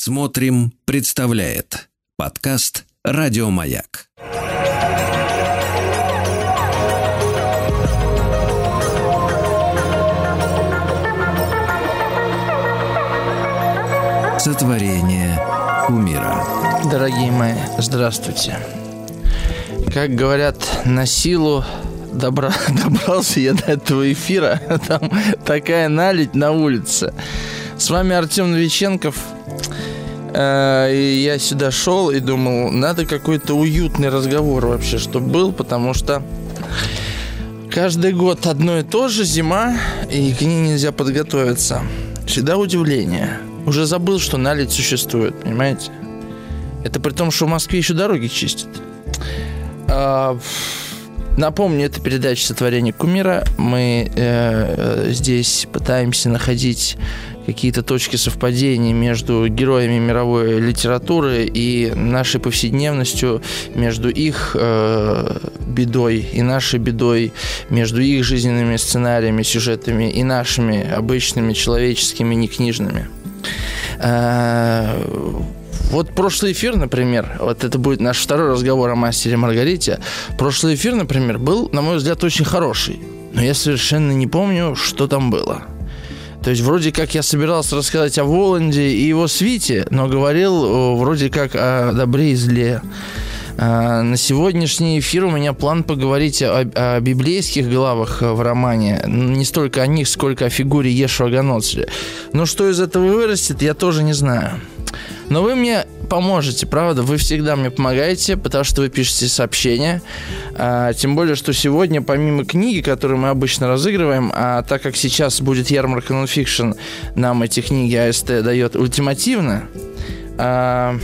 Смотрим, представляет подкаст Радиомаяк. Сотворение умира. Дорогие мои, здравствуйте. Как говорят, на силу добра, добрался я до этого эфира. Там такая налить на улице. С вами Артем Новиченков. Э, и я сюда шел и думал, надо какой-то уютный разговор вообще, чтобы был, потому что каждый год одно и то же, зима, и к ней нельзя подготовиться. Всегда удивление. Уже забыл, что налить существует, понимаете? Это при том, что в Москве еще дороги чистят. А, напомню, это передача «Сотворение кумира». Мы э, здесь пытаемся находить какие-то точки совпадения между героями мировой литературы и нашей повседневностью, между их э, бедой и нашей бедой, между их жизненными сценариями, сюжетами и нашими обычными человеческими, некнижными. Э, вот прошлый эфир, например, вот это будет наш второй разговор о мастере Маргарите. Прошлый эфир, например, был, на мой взгляд, очень хороший. Но я совершенно не помню, что там было. То есть вроде как я собирался рассказать о Воланде и его свите, но говорил вроде как о добре и зле. А, на сегодняшний эфир у меня план поговорить о, о библейских главах в романе. Не столько о них, сколько о фигуре Ешуа Ганоцри. Но что из этого вырастет, я тоже не знаю. Но вы мне поможете, правда? Вы всегда мне помогаете, потому что вы пишете сообщения. А, тем более, что сегодня, помимо книги, которую мы обычно разыгрываем, а так как сейчас будет ярмарка нонфикшн, нам эти книги АСТ дает ультимативно, а,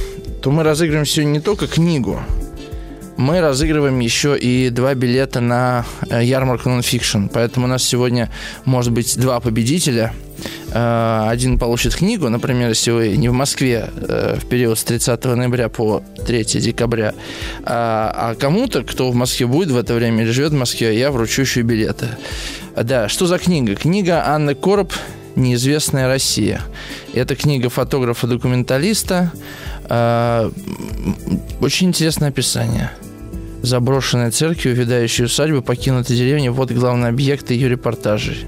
то мы разыгрываем сегодня не только книгу, мы разыгрываем еще и два билета на э, ярмарку нонфикшн. Поэтому у нас сегодня может быть два победителя – один получит книгу, например, если вы не в Москве э, в период с 30 ноября по 3 декабря, а, а кому-то, кто в Москве будет в это время или живет в Москве, я вручу еще билеты. Да, что за книга? Книга Анны Короб «Неизвестная Россия». Это книга фотографа-документалиста. Э, очень интересное описание заброшенная церковь, увядающие усадьбы, покинутые деревни. Вот главные объекты ее репортажей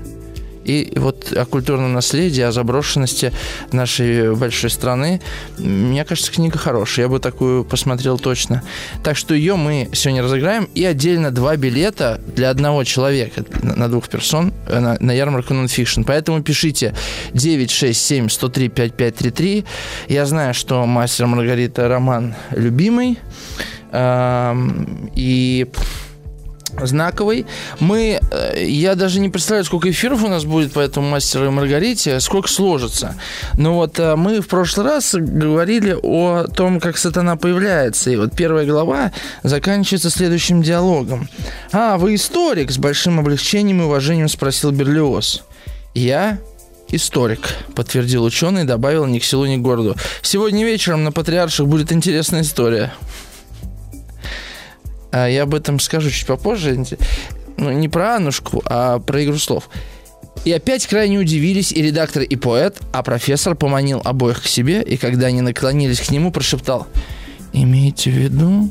и вот о культурном наследии, о заброшенности нашей большой страны. Мне кажется, книга хорошая. Я бы такую посмотрел точно. Так что ее мы сегодня разыграем. И отдельно два билета для одного человека, на двух персон, э, на, на ярмарку нонфикшн. Поэтому пишите 967 103 5533. Я знаю, что «Мастер Маргарита» роман любимый. И знаковый. Мы, э, я даже не представляю, сколько эфиров у нас будет по этому мастеру и Маргарите, сколько сложится. Но вот э, мы в прошлый раз говорили о том, как сатана появляется. И вот первая глава заканчивается следующим диалогом. «А, вы историк?» С большим облегчением и уважением спросил Берлиоз. «Я историк», — подтвердил ученый и добавил ни к селу, ни к городу. «Сегодня вечером на Патриарших будет интересная история». А я об этом скажу чуть попозже. Ну, не про Аннушку, а про игру слов. И опять крайне удивились и редактор, и поэт, а профессор поманил обоих к себе, и когда они наклонились к нему, прошептал «Имейте в виду,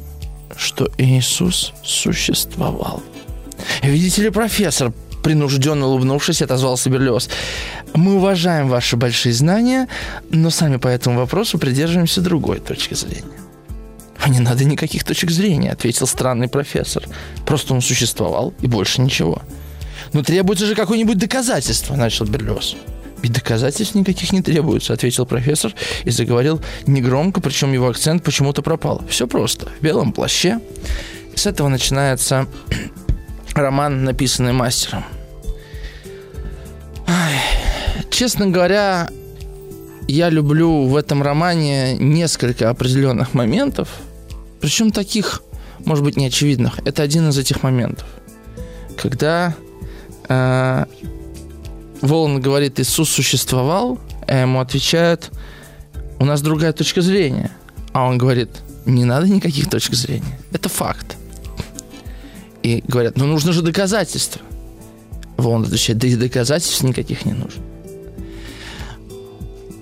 что Иисус существовал». «Видите ли, профессор?» принужденно улыбнувшись, отозвался Берлиоз. «Мы уважаем ваши большие знания, но сами по этому вопросу придерживаемся другой точки зрения». «А не надо никаких точек зрения», — ответил странный профессор. «Просто он существовал, и больше ничего». «Но требуется же какое-нибудь доказательство», — начал Берлиоз. «Ведь доказательств никаких не требуется», — ответил профессор и заговорил негромко, причем его акцент почему-то пропал. Все просто. В белом плаще. с этого начинается роман, написанный мастером. Ай, честно говоря, я люблю в этом романе несколько определенных моментов, причем таких, может быть, неочевидных. Это один из этих моментов, когда э, Волан говорит, Иисус существовал, а ему отвечают, у нас другая точка зрения. А он говорит, не надо никаких точек зрения, это факт. И говорят, ну нужно же доказательства. Волан отвечает, да и доказательств никаких не нужно.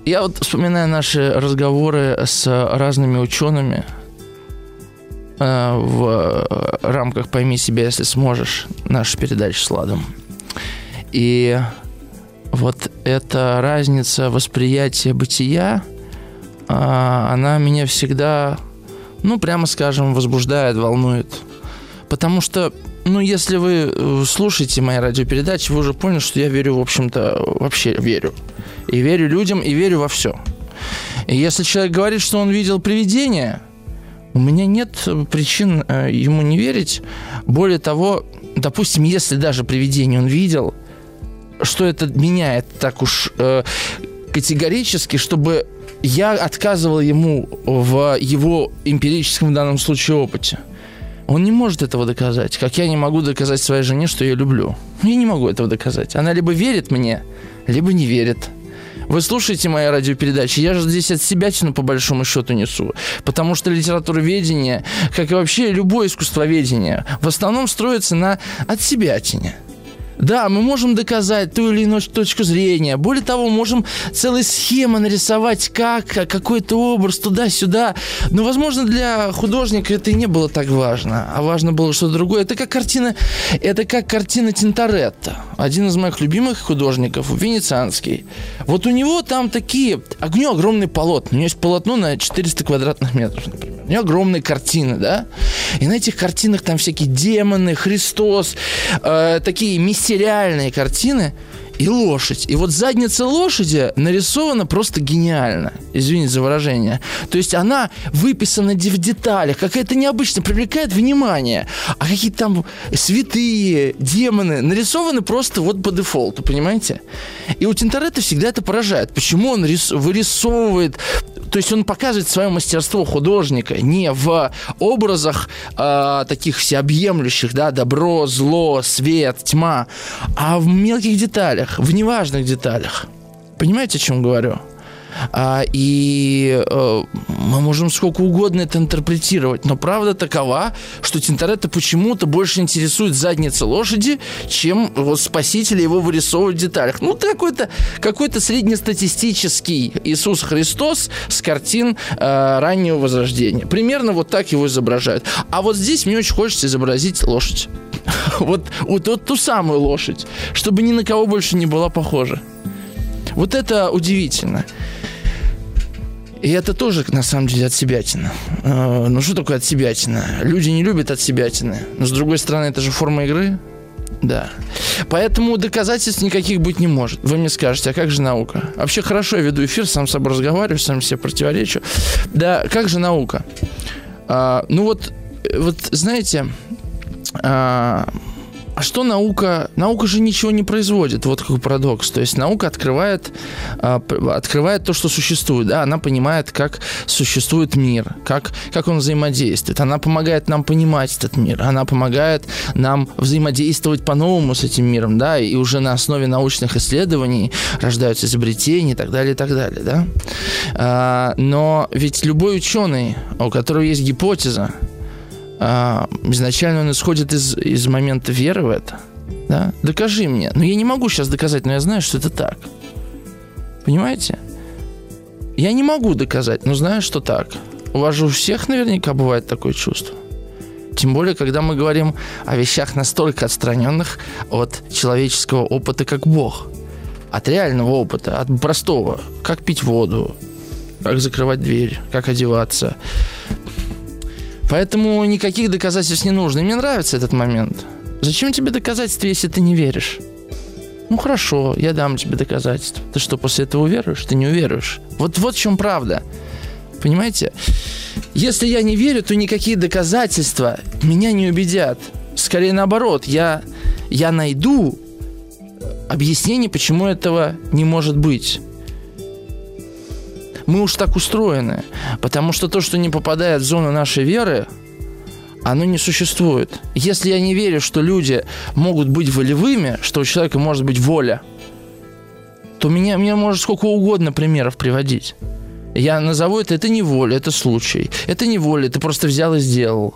Я вот вспоминаю наши разговоры с разными учеными в рамках «Пойми себя, если сможешь» наша передача с Ладом. И вот эта разница восприятия бытия, э, она меня всегда, ну, прямо скажем, возбуждает, волнует. Потому что ну, если вы э, слушаете мои радиопередачи, вы уже поняли, что я верю, в общем-то, вообще верю. И верю людям, и верю во все. И если человек говорит, что он видел привидение, у меня нет причин э, ему не верить. Более того, допустим, если даже привидение он видел, что это меняет так уж э, категорически, чтобы я отказывал ему в его эмпирическом в данном случае опыте. Он не может этого доказать, как я не могу доказать своей жене, что я люблю. Я не могу этого доказать. Она либо верит мне, либо не верит. Вы слушаете мои радиопередачи, я же здесь от себя по большому счету несу. Потому что литературоведение, как и вообще любое искусствоведение, в основном строится на от себя тине. Да, мы можем доказать ту или иную точку зрения. Более того, можем целые схемы нарисовать, как, какой-то образ туда-сюда. Но, возможно, для художника это и не было так важно. А важно было что-то другое. Это как картина, это как картина Тинторетто. Один из моих любимых художников, венецианский. Вот у него там такие... А у него огромный полотно. У него есть полотно на 400 квадратных метров, например. У него огромные картины, да? И на этих картинах там всякие демоны, Христос, э, такие сериальные картины и лошадь. И вот задница лошади нарисована просто гениально. Извините за выражение. То есть она выписана в деталях, какая-то необычно привлекает внимание. А какие-то там святые, демоны нарисованы просто вот по дефолту, понимаете? И у Тинторетто всегда это поражает. Почему он рис- вырисовывает то есть он показывает свое мастерство художника не в образах э, таких всеобъемлющих, да, добро, зло, свет, тьма, а в мелких деталях, в неважных деталях. Понимаете, о чем говорю? А, и а, мы можем сколько угодно это интерпретировать, но правда такова, что Тинторетто почему-то больше интересует задница лошади, чем вот спасителя его вырисовывать в деталях. Ну, какой-то какой среднестатистический Иисус Христос с картин а, раннего Возрождения. Примерно вот так его изображают. А вот здесь мне очень хочется изобразить лошадь. Вот, вот, вот ту самую лошадь, чтобы ни на кого больше не была похожа. Вот это удивительно. И это тоже, на самом деле, от себятина. Э, ну, что такое от себятина? Люди не любят от себятины. Но, с другой стороны, это же форма игры. Да. Поэтому доказательств никаких быть не может. Вы мне скажете, а как же наука? Вообще хорошо я веду эфир, сам с собой разговариваю, сам себе противоречу. Да, как же наука? А, ну вот, вот знаете, а, а что наука? Наука же ничего не производит. Вот какой парадокс. То есть наука открывает, э, открывает то, что существует. Да? Она понимает, как существует мир, как, как он взаимодействует. Она помогает нам понимать этот мир. Она помогает нам взаимодействовать по-новому с этим миром. Да? И уже на основе научных исследований рождаются изобретения и так далее, и так далее. Да? А, но ведь любой ученый, у которого есть гипотеза, а, изначально он исходит из, из момента веры в это. Да? Докажи мне. Но я не могу сейчас доказать, но я знаю, что это так. Понимаете? Я не могу доказать, но знаю, что так. У вас же у всех наверняка бывает такое чувство. Тем более, когда мы говорим о вещах настолько отстраненных от человеческого опыта, как Бог. От реального опыта, от простого. Как пить воду, как закрывать дверь, как одеваться, Поэтому никаких доказательств не нужно. И мне нравится этот момент. Зачем тебе доказательства, если ты не веришь? Ну хорошо, я дам тебе доказательства. Ты что, после этого уверуешь? Ты не уверуешь. Вот, вот в чем правда. Понимаете? Если я не верю, то никакие доказательства меня не убедят. Скорее наоборот, я, я найду объяснение, почему этого не может быть мы уж так устроены. Потому что то, что не попадает в зону нашей веры, оно не существует. Если я не верю, что люди могут быть волевыми, что у человека может быть воля, то меня, меня может сколько угодно примеров приводить. Я назову это, это не воля, это случай. Это не воля, ты просто взял и сделал.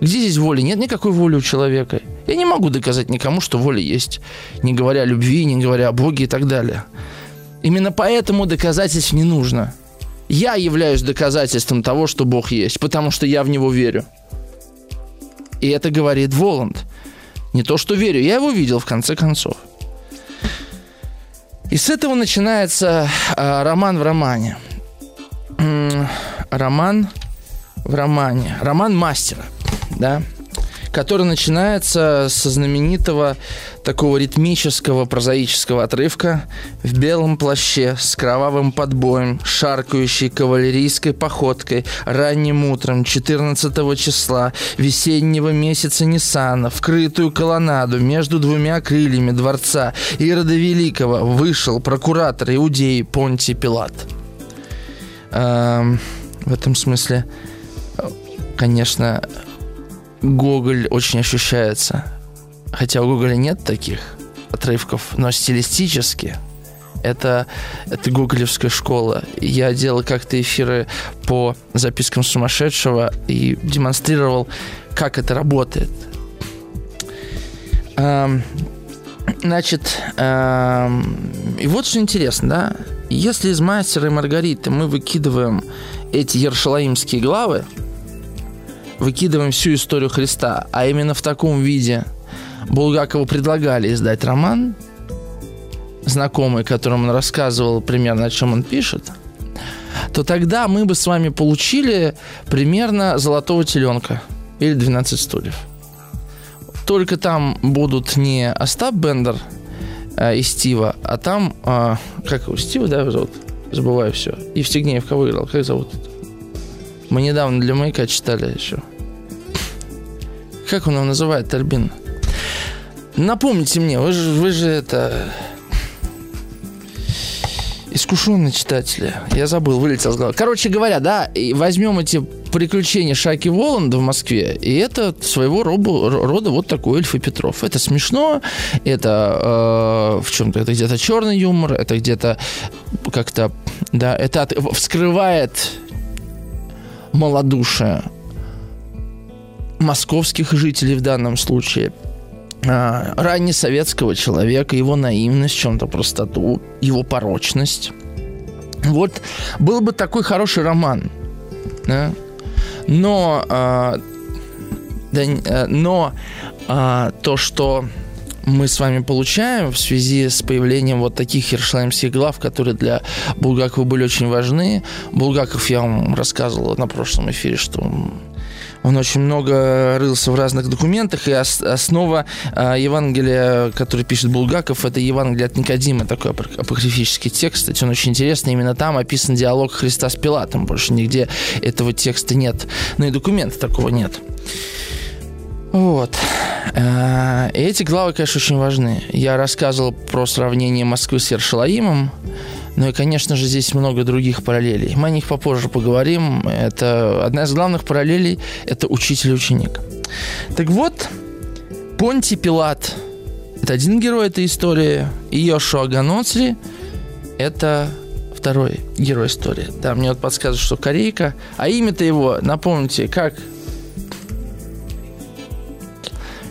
Где здесь воля? Нет никакой воли у человека. Я не могу доказать никому, что воля есть. Не говоря о любви, не говоря о Боге и так далее. Именно поэтому доказательств не нужно. Я являюсь доказательством того, что Бог есть, потому что я в Него верю. И это говорит Воланд. Не то, что верю, я его видел в конце концов. И с этого начинается э, роман в романе. роман в романе. Роман мастера, да который начинается со знаменитого такого ритмического прозаического отрывка в белом плаще с кровавым подбоем, шаркающей кавалерийской походкой ранним утром 14 числа весеннего месяца Ниссана в крытую колоннаду между двумя крыльями дворца Ирода Великого вышел прокуратор Иудеи Понтий Пилат. Эм, в этом смысле, конечно, Гоголь очень ощущается. Хотя у Гоголя нет таких отрывков, но стилистически это, это гоголевская школа. Я делал как-то эфиры по запискам сумасшедшего и демонстрировал, как это работает. Эм, значит, эм, и вот что интересно, да? Если из «Мастера и Маргариты» мы выкидываем эти ершалаимские главы, выкидываем всю историю Христа, а именно в таком виде Булгакову предлагали издать роман, знакомый, которому он рассказывал примерно, о чем он пишет, то тогда мы бы с вами получили примерно «Золотого теленка» или «12 стульев». Только там будут не Остап Бендер э, и Стива, а там, э, как его, Стива, да, зовут? Забываю все. Евстигнеев кого играл? Как зовут? Мы недавно для маяка читали еще. Как он его называет, Альбин? Напомните мне, вы же, вы же это... Искушенные читатели. Я забыл, вылетел с головы. Короче говоря, да, возьмем эти приключения Шаки Воланда в Москве, и это своего рода, рода вот такой Эльф и Петров. Это смешно, это э, в чем-то, это где-то черный юмор, это где-то как-то, да, это от, вскрывает малодушие московских жителей в данном случае, а, раннесоветского человека, его наивность, чем-то простоту, его порочность. Вот был бы такой хороший роман, да? но, а, да, э, но а, то, что мы с вами получаем в связи с появлением вот таких хершлаймских глав, которые для Булгакова были очень важны. Булгаков, я вам рассказывал на прошлом эфире, что он очень много рылся в разных документах, и основа э, Евангелия, который пишет Булгаков, это Евангелие от Никодима, такой апокрифический текст. Кстати, он очень интересный. Именно там описан диалог Христа с Пилатом. Больше нигде этого текста нет. Ну и документа такого нет. Вот. Э, эти главы, конечно, очень важны. Я рассказывал про сравнение Москвы с Ершалаимом. Ну и, конечно же, здесь много других параллелей. Мы о них попозже поговорим. Это одна из главных параллелей – это учитель и ученик. Так вот, Понти Пилат – это один герой этой истории, и Йошуа Ганоцри – это второй герой истории. Да, мне вот подсказывают, что корейка. А имя-то его, напомните, как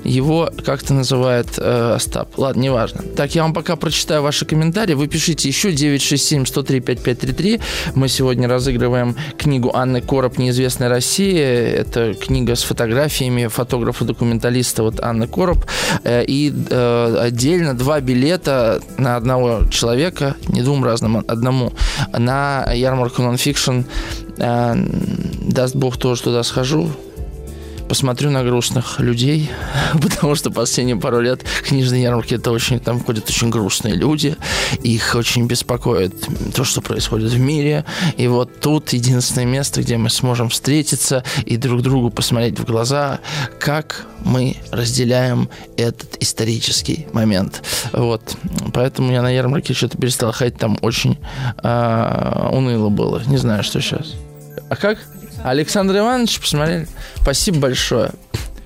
его как-то называет э, Остап. Ладно, неважно. Так, я вам пока прочитаю ваши комментарии. Вы пишите еще 967-103-5533. Мы сегодня разыгрываем книгу Анны Короб «Неизвестная Россия». Это книга с фотографиями фотографа-документалиста вот Анны Короб. Э, и э, отдельно два билета на одного человека, не двум разным, одному, на ярмарку нонфикшн. Э, даст Бог тоже туда схожу посмотрю на грустных людей, потому что последние пару лет книжные ярмарки это очень, там ходят очень грустные люди, их очень беспокоит то, что происходит в мире, и вот тут единственное место, где мы сможем встретиться и друг другу посмотреть в глаза, как мы разделяем этот исторический момент. Вот. Поэтому я на ярмарке что-то перестал ходить, там очень э, уныло было. Не знаю, что сейчас. А как? Александр Иванович, посмотрели? Спасибо большое.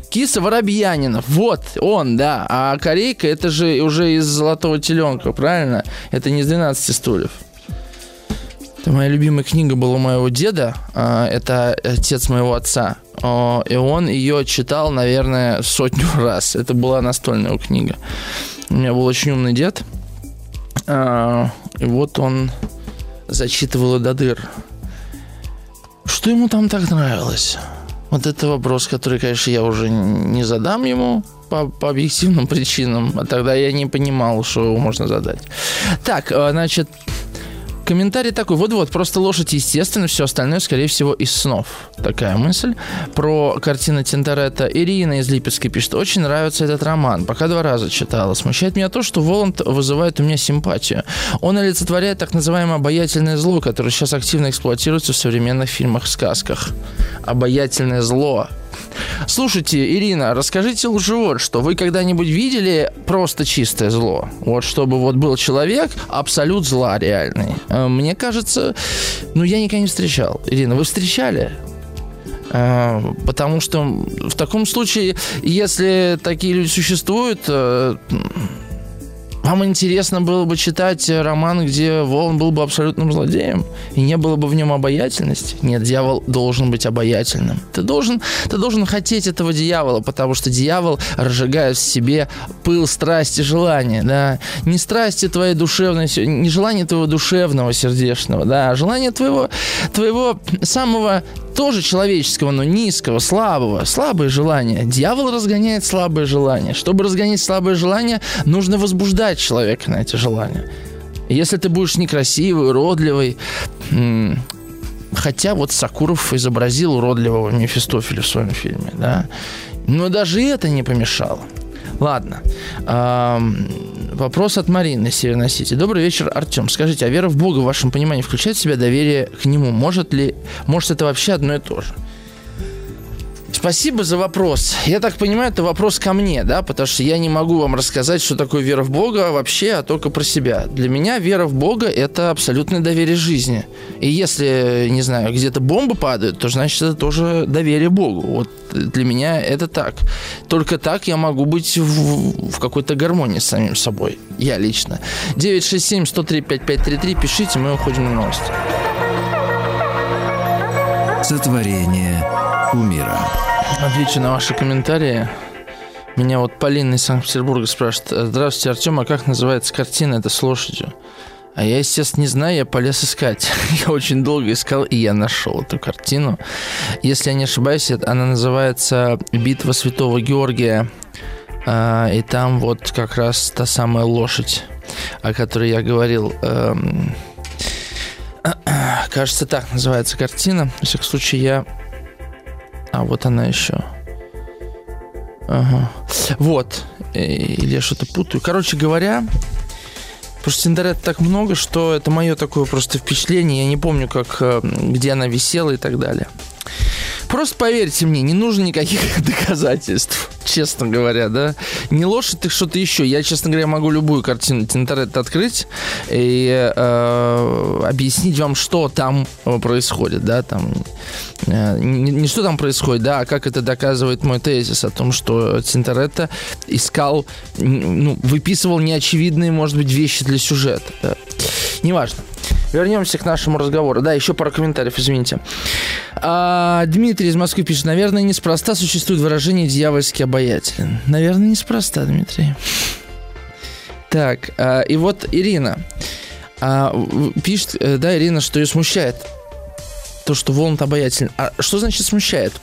Киса Воробьянинов. Вот он, да. А Корейка это же уже из Золотого теленка, правильно? Это не из 12 стульев. Это моя любимая книга была у моего деда. А, это отец моего отца. И он ее читал, наверное, сотню раз. Это была настольная книга. У меня был очень умный дед. А, И вот он зачитывал до дыр. Что ему там так нравилось? Вот это вопрос, который, конечно, я уже не задам ему по, по объективным причинам. А тогда я не понимал, что его можно задать. Так, э, значит, Комментарий такой, вот-вот, просто лошадь, естественно, все остальное, скорее всего, из снов. Такая мысль. Про картину Тинторетта. Ирина из Липецкой пишет, очень нравится этот роман. Пока два раза читала. Смущает меня то, что Воланд вызывает у меня симпатию. Он олицетворяет так называемое обаятельное зло, которое сейчас активно эксплуатируется в современных фильмах-сказках. Обаятельное зло. Слушайте, Ирина, расскажите лучше вот что. Вы когда-нибудь видели просто чистое зло? Вот чтобы вот был человек, абсолют зла реальный. Э, мне кажется, ну я никогда не встречал. Ирина, вы встречали? Э, потому что в таком случае, если такие люди существуют, э, вам интересно было бы читать роман, где Волан был бы абсолютным злодеем, и не было бы в нем обаятельности? Нет, дьявол должен быть обаятельным. Ты должен, ты должен хотеть этого дьявола, потому что дьявол разжигает в себе пыл страсти, желания, да. Не страсти твоей душевной, не желание твоего душевного, сердечного, да, а желание твоего, твоего самого тоже человеческого, но низкого, слабого, слабые желания. Дьявол разгоняет слабые желания. Чтобы разгонять слабые желания, нужно возбуждать человека на эти желания. Если ты будешь некрасивый, уродливый, хотя вот Сакуров изобразил уродливого Мефистофеля в своем фильме, да, но даже это не помешало. Ладно. Вопрос от Марины Северной Сити. Добрый вечер, Артем. Скажите, а вера в Бога в вашем понимании включает в себя доверие к Нему? Может ли, может это вообще одно и то же? Спасибо за вопрос. Я так понимаю, это вопрос ко мне, да, потому что я не могу вам рассказать, что такое вера в Бога вообще, а только про себя. Для меня вера в Бога – это абсолютное доверие жизни. И если, не знаю, где-то бомбы падают, то значит это тоже доверие Богу. Вот для меня это так. Только так я могу быть в, в какой-то гармонии с самим собой. Я лично. 967-103-5533, пишите, мы уходим на новости. Сотворение умира. Отвечу на ваши комментарии. Меня вот Полина из Санкт-Петербурга спрашивает. Здравствуйте, Артем, а как называется картина это с лошадью? А я, естественно, не знаю, я полез искать. я очень долго искал, и я нашел эту картину. Если я не ошибаюсь, она называется «Битва Святого Георгия». А, и там вот как раз та самая лошадь, о которой я говорил. Эм, кажется, так называется картина. В всяком случае, я а, вот она еще. Ага. Вот. Или я что-то путаю. Короче говоря, Потому что Синдарет так много, что это мое такое просто впечатление. Я не помню, как, э, где она висела и так далее. Просто поверьте мне, не нужно никаких доказательств, честно говоря, да. Не лошадь, так что-то еще. Я, честно говоря, могу любую картину Тинторет открыть и э, объяснить вам, что там э, происходит, да, там. Э, не, не что там происходит, да, а как это доказывает мой тезис о том, что Тинторетто искал, ну, выписывал неочевидные, может быть, вещи для сюжета, да. Неважно. Вернемся к нашему разговору. Да, еще пару комментариев, извините. А, Дмитрий из Москвы пишет, наверное, неспроста существует выражение «дьявольски обаятелен». Наверное, неспроста, Дмитрий. Так, а, и вот Ирина а, пишет, э, да, Ирина, что ее смущает то, что Воланд обаятелен. А что значит смущает?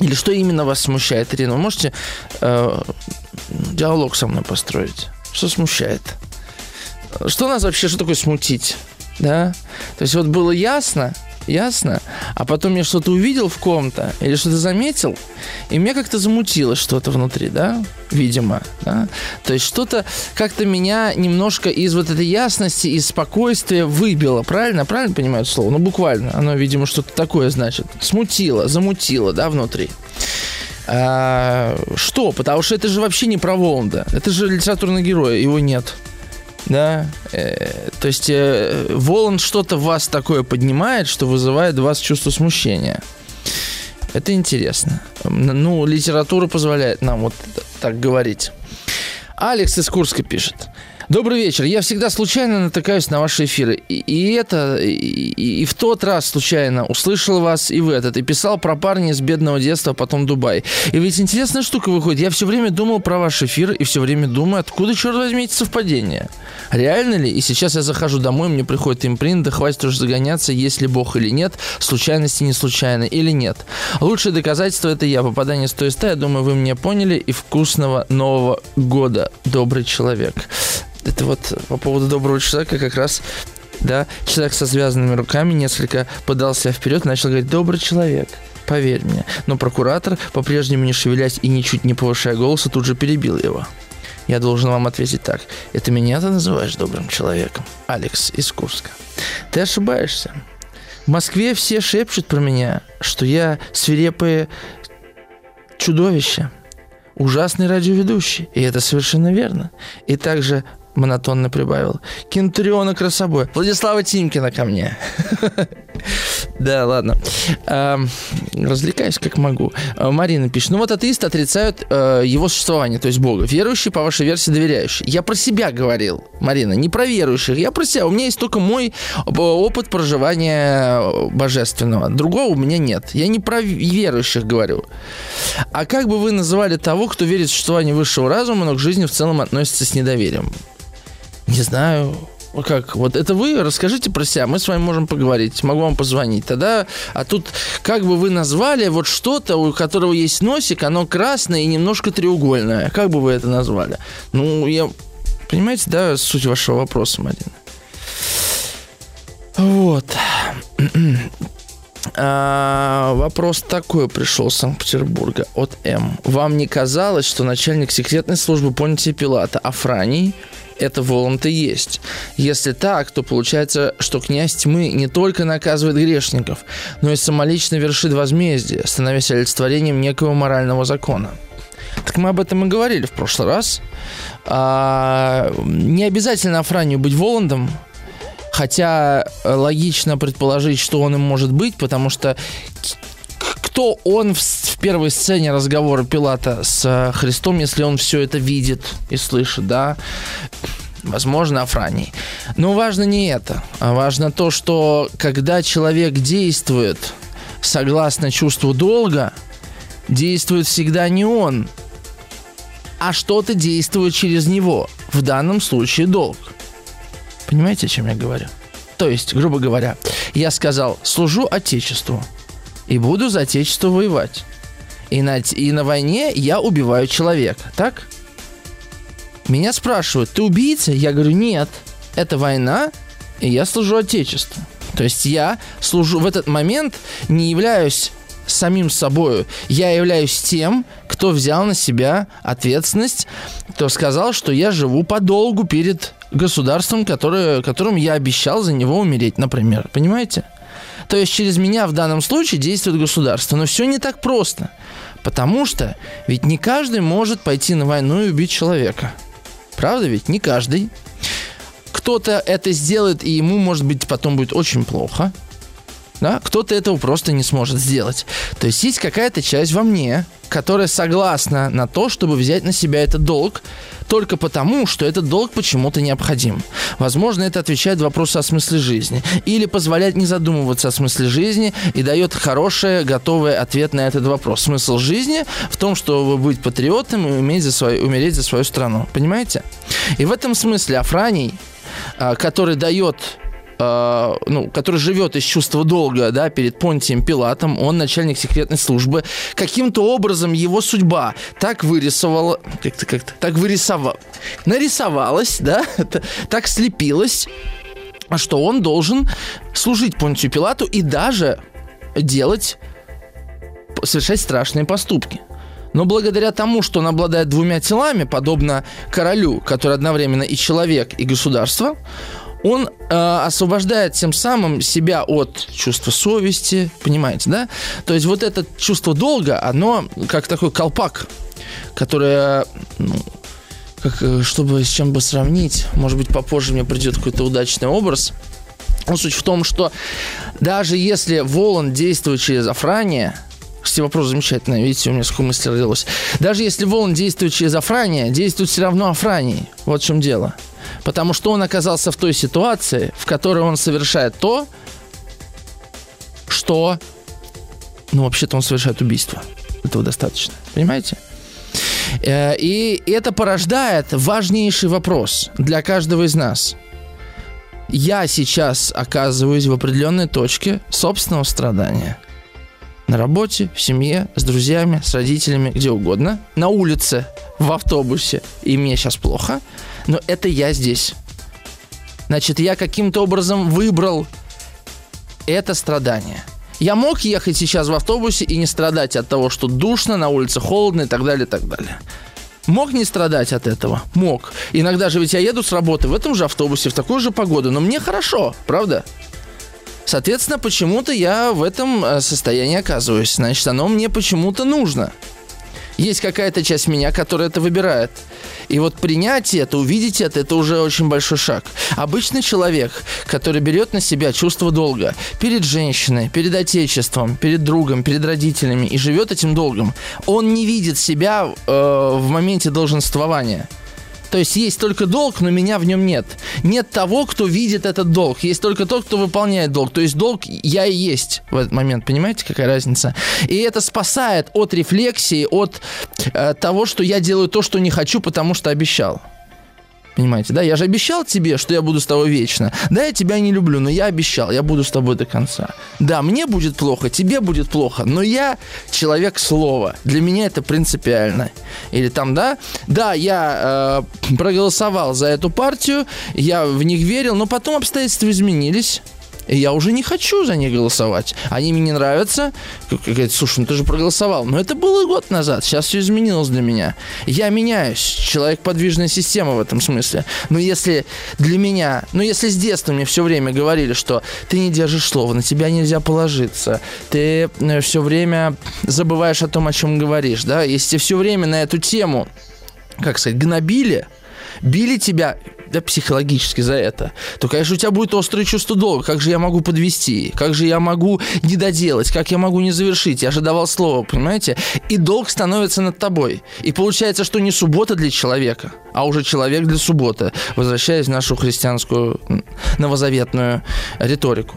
Или что именно вас смущает, Ирина? Вы можете э, диалог со мной построить? Что смущает? Что нас вообще, что такое смутить? Да? То есть вот было ясно, ясно, а потом я что-то увидел в ком-то или что-то заметил, и мне как-то замутило что-то внутри, да, видимо, да? То есть что-то как-то меня немножко из вот этой ясности, из спокойствия выбило, правильно? Правильно понимаю это слово? Ну, буквально, оно, видимо, что-то такое значит. Смутило, замутило, да, внутри. А, что? Потому что это же вообще не про Воланда. Это же литературный герой, его нет да, э, то есть э, Воланд что-то в вас такое поднимает, что вызывает в вас чувство смущения. Это интересно. Ну, литература позволяет нам вот так говорить. Алекс из Курска пишет. Добрый вечер. Я всегда случайно натыкаюсь на ваши эфиры. И, и это, и, и в тот раз случайно услышал вас и в этот. И писал про парня из бедного детства, а потом Дубай. И ведь интересная штука выходит. Я все время думал про ваш эфир и все время думаю, откуда, черт возьми, эти совпадения. Реально ли? И сейчас я захожу домой, мне приходит импринт, да хватит уже загоняться, есть ли Бог или нет, случайности не случайно или нет. Лучшее доказательство это я. Попадание 100 из 100, я думаю, вы меня поняли. И вкусного Нового года, добрый человек. Это вот по поводу доброго человека как раз да, человек со связанными руками несколько подался вперед, начал говорить «добрый человек». Поверь мне. Но прокуратор, по-прежнему не шевелясь и ничуть не повышая голоса, тут же перебил его. Я должен вам ответить так. Это меня ты называешь добрым человеком? Алекс из Курска. Ты ошибаешься. В Москве все шепчут про меня, что я свирепое чудовище, ужасный радиоведущий. И это совершенно верно. И также монотонно прибавил. Кентуриона красобой. Владислава Тимкина ко мне. Да, ладно. Развлекаюсь как могу. А, Марина пишет. Ну вот атеисты отрицают э, его существование, то есть Бога. Верующие, по вашей версии, доверяющие. Я про себя говорил, Марина, не про верующих. Я про себя. У меня есть только мой опыт проживания божественного. Другого у меня нет. Я не про верующих говорю. А как бы вы называли того, кто верит в существование высшего разума, но к жизни в целом относится с недоверием? Не знаю. Как? Вот это вы расскажите про себя, мы с вами можем поговорить, могу вам позвонить. Тогда, а тут как бы вы назвали вот что-то, у которого есть носик, оно красное и немножко треугольное. Как бы вы это назвали? Ну, я... Понимаете, да, суть вашего вопроса, Марина? Вот. А, вопрос такой пришел из Санкт-Петербурга от М. Вам не казалось, что начальник секретной службы Понтия Пилата Афраний это Воланд и есть. Если так, то получается, что князь тьмы не только наказывает грешников, но и самолично вершит возмездие, становясь олицетворением некого морального закона. Так мы об этом и говорили в прошлый раз. А, не обязательно Афранию быть Воландом, хотя логично предположить, что он им может быть, потому что кто он в, в первой сцене разговора Пилата с э, Христом, если он все это видит и слышит, да? Возможно, Афраний. Но важно не это. А важно то, что когда человек действует согласно чувству долга, действует всегда не он, а что-то действует через него. В данном случае долг. Понимаете, о чем я говорю? То есть, грубо говоря, я сказал, служу Отечеству и буду за Отечество воевать. И на, и на войне я убиваю человека, так? Меня спрашивают, ты убийца? Я говорю, нет, это война, и я служу Отечеству. То есть я служу в этот момент, не являюсь самим собой. Я являюсь тем, кто взял на себя ответственность, кто сказал, что я живу по долгу перед государством, которое, которым я обещал за него умереть, например. Понимаете? То есть через меня в данном случае действует государство. Но все не так просто. Потому что ведь не каждый может пойти на войну и убить человека. Правда ведь? Не каждый. Кто-то это сделает, и ему, может быть, потом будет очень плохо. Да? Кто-то этого просто не сможет сделать. То есть есть какая-то часть во мне, которая согласна на то, чтобы взять на себя этот долг, только потому, что этот долг почему-то необходим. Возможно, это отвечает вопросу о смысле жизни. Или позволяет не задумываться о смысле жизни и дает хороший, готовый ответ на этот вопрос. Смысл жизни в том, чтобы быть патриотом и уметь за свою, умереть за свою страну. Понимаете? И в этом смысле Афраний, а, который дает э, ну, который живет из чувства долга, да, перед Понтием Пилатом, он начальник секретной службы, каким-то образом его судьба так вырисовала, как-то, как-то, так вырисовала, нарисовалась, да, так слепилась, что он должен служить Понтию Пилату и даже делать, совершать страшные поступки. Но благодаря тому, что он обладает двумя телами, подобно королю, который одновременно и человек, и государство, он э, освобождает тем самым себя от чувства совести, понимаете, да? То есть вот это чувство долга, оно как такой колпак, которое, ну, как, э, чтобы с чем бы сравнить, может быть, попозже мне придет какой-то удачный образ. Но суть в том, что даже если Волан действует через Афрания, Кстати, вопрос замечательный. Видите, у меня сколько мыслей родилось. Даже если Волан действует через Афрания, действует все равно Афраний. Вот в чем дело. Потому что он оказался в той ситуации, в которой он совершает то, что... Ну, вообще-то он совершает убийство. Этого достаточно. Понимаете? Э, и это порождает важнейший вопрос для каждого из нас. Я сейчас оказываюсь в определенной точке собственного страдания. На работе, в семье, с друзьями, с родителями, где угодно. На улице, в автобусе. И мне сейчас плохо. Но это я здесь. Значит, я каким-то образом выбрал это страдание. Я мог ехать сейчас в автобусе и не страдать от того, что душно, на улице холодно и так далее, и так далее. Мог не страдать от этого? Мог. Иногда же ведь я еду с работы в этом же автобусе, в такую же погоду, но мне хорошо, правда? Соответственно, почему-то я в этом э, состоянии оказываюсь. Значит, оно мне почему-то нужно есть какая-то часть меня, которая это выбирает. И вот принять это, увидеть это, это уже очень большой шаг. Обычный человек, который берет на себя чувство долга перед женщиной, перед отечеством, перед другом, перед родителями и живет этим долгом, он не видит себя э, в моменте долженствования. То есть есть только долг, но меня в нем нет. Нет того, кто видит этот долг. Есть только тот, кто выполняет долг. То есть долг я и есть в этот момент. Понимаете, какая разница? И это спасает от рефлексии, от э, того, что я делаю то, что не хочу, потому что обещал. Понимаете, да? Я же обещал тебе, что я буду с тобой вечно. Да, я тебя не люблю, но я обещал, я буду с тобой до конца. Да, мне будет плохо, тебе будет плохо, но я человек слова. Для меня это принципиально. Или там, да, да, я э, проголосовал за эту партию, я в них верил, но потом обстоятельства изменились и я уже не хочу за них голосовать. Они мне не нравятся. Говорит, слушай, ну ты же проголосовал. Но это было год назад, сейчас все изменилось для меня. Я меняюсь, человек подвижная система в этом смысле. Но если для меня, ну если с детства мне все время говорили, что ты не держишь слова, на тебя нельзя положиться, ты э, все время забываешь о том, о чем говоришь, да, если все время на эту тему, как сказать, гнобили, били тебя да, психологически за это, то, конечно, у тебя будет острое чувство долга. Как же я могу подвести? Как же я могу не доделать? Как я могу не завершить? Я же давал слово, понимаете? И долг становится над тобой. И получается, что не суббота для человека, а уже человек для субботы, возвращаясь в нашу христианскую новозаветную риторику.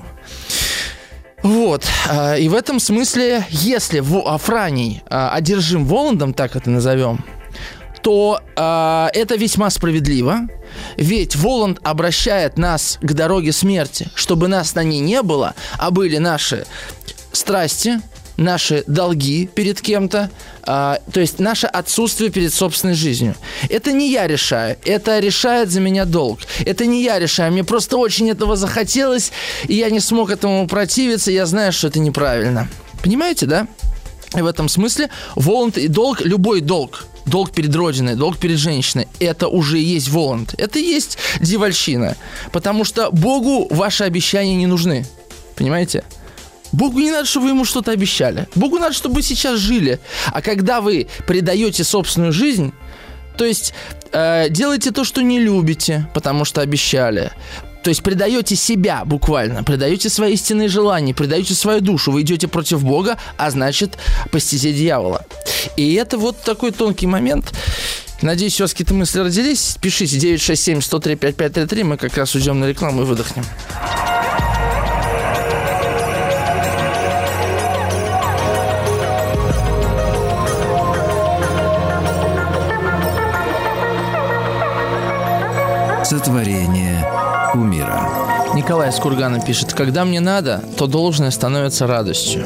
Вот. А, и в этом смысле, если Афраний а, одержим Воландом, так это назовем, то э, это весьма справедливо, ведь Воланд обращает нас к дороге смерти, чтобы нас на ней не было, а были наши страсти, наши долги перед кем-то, а, то есть наше отсутствие перед собственной жизнью. Это не я решаю, это решает за меня долг. Это не я решаю, мне просто очень этого захотелось, и я не смог этому противиться, я знаю, что это неправильно. Понимаете, да? И в этом смысле Воланд и долг, любой долг, долг перед Родиной, долг перед женщиной, это уже есть Воланд. Это есть дивальщина. Потому что Богу ваши обещания не нужны. Понимаете? Богу не надо, чтобы вы ему что-то обещали. Богу надо, чтобы вы сейчас жили. А когда вы предаете собственную жизнь, то есть э, делайте то, что не любите, потому что обещали. То есть предаете себя буквально, предаете свои истинные желания, предаете свою душу, вы идете против Бога, а значит по стезе дьявола. И это вот такой тонкий момент. Надеюсь, у вас какие-то мысли родились. Пишите 967 103 5533, мы как раз уйдем на рекламу и выдохнем. Сотворение кумира. Николай Скургана пишет, когда мне надо, то должное становится радостью.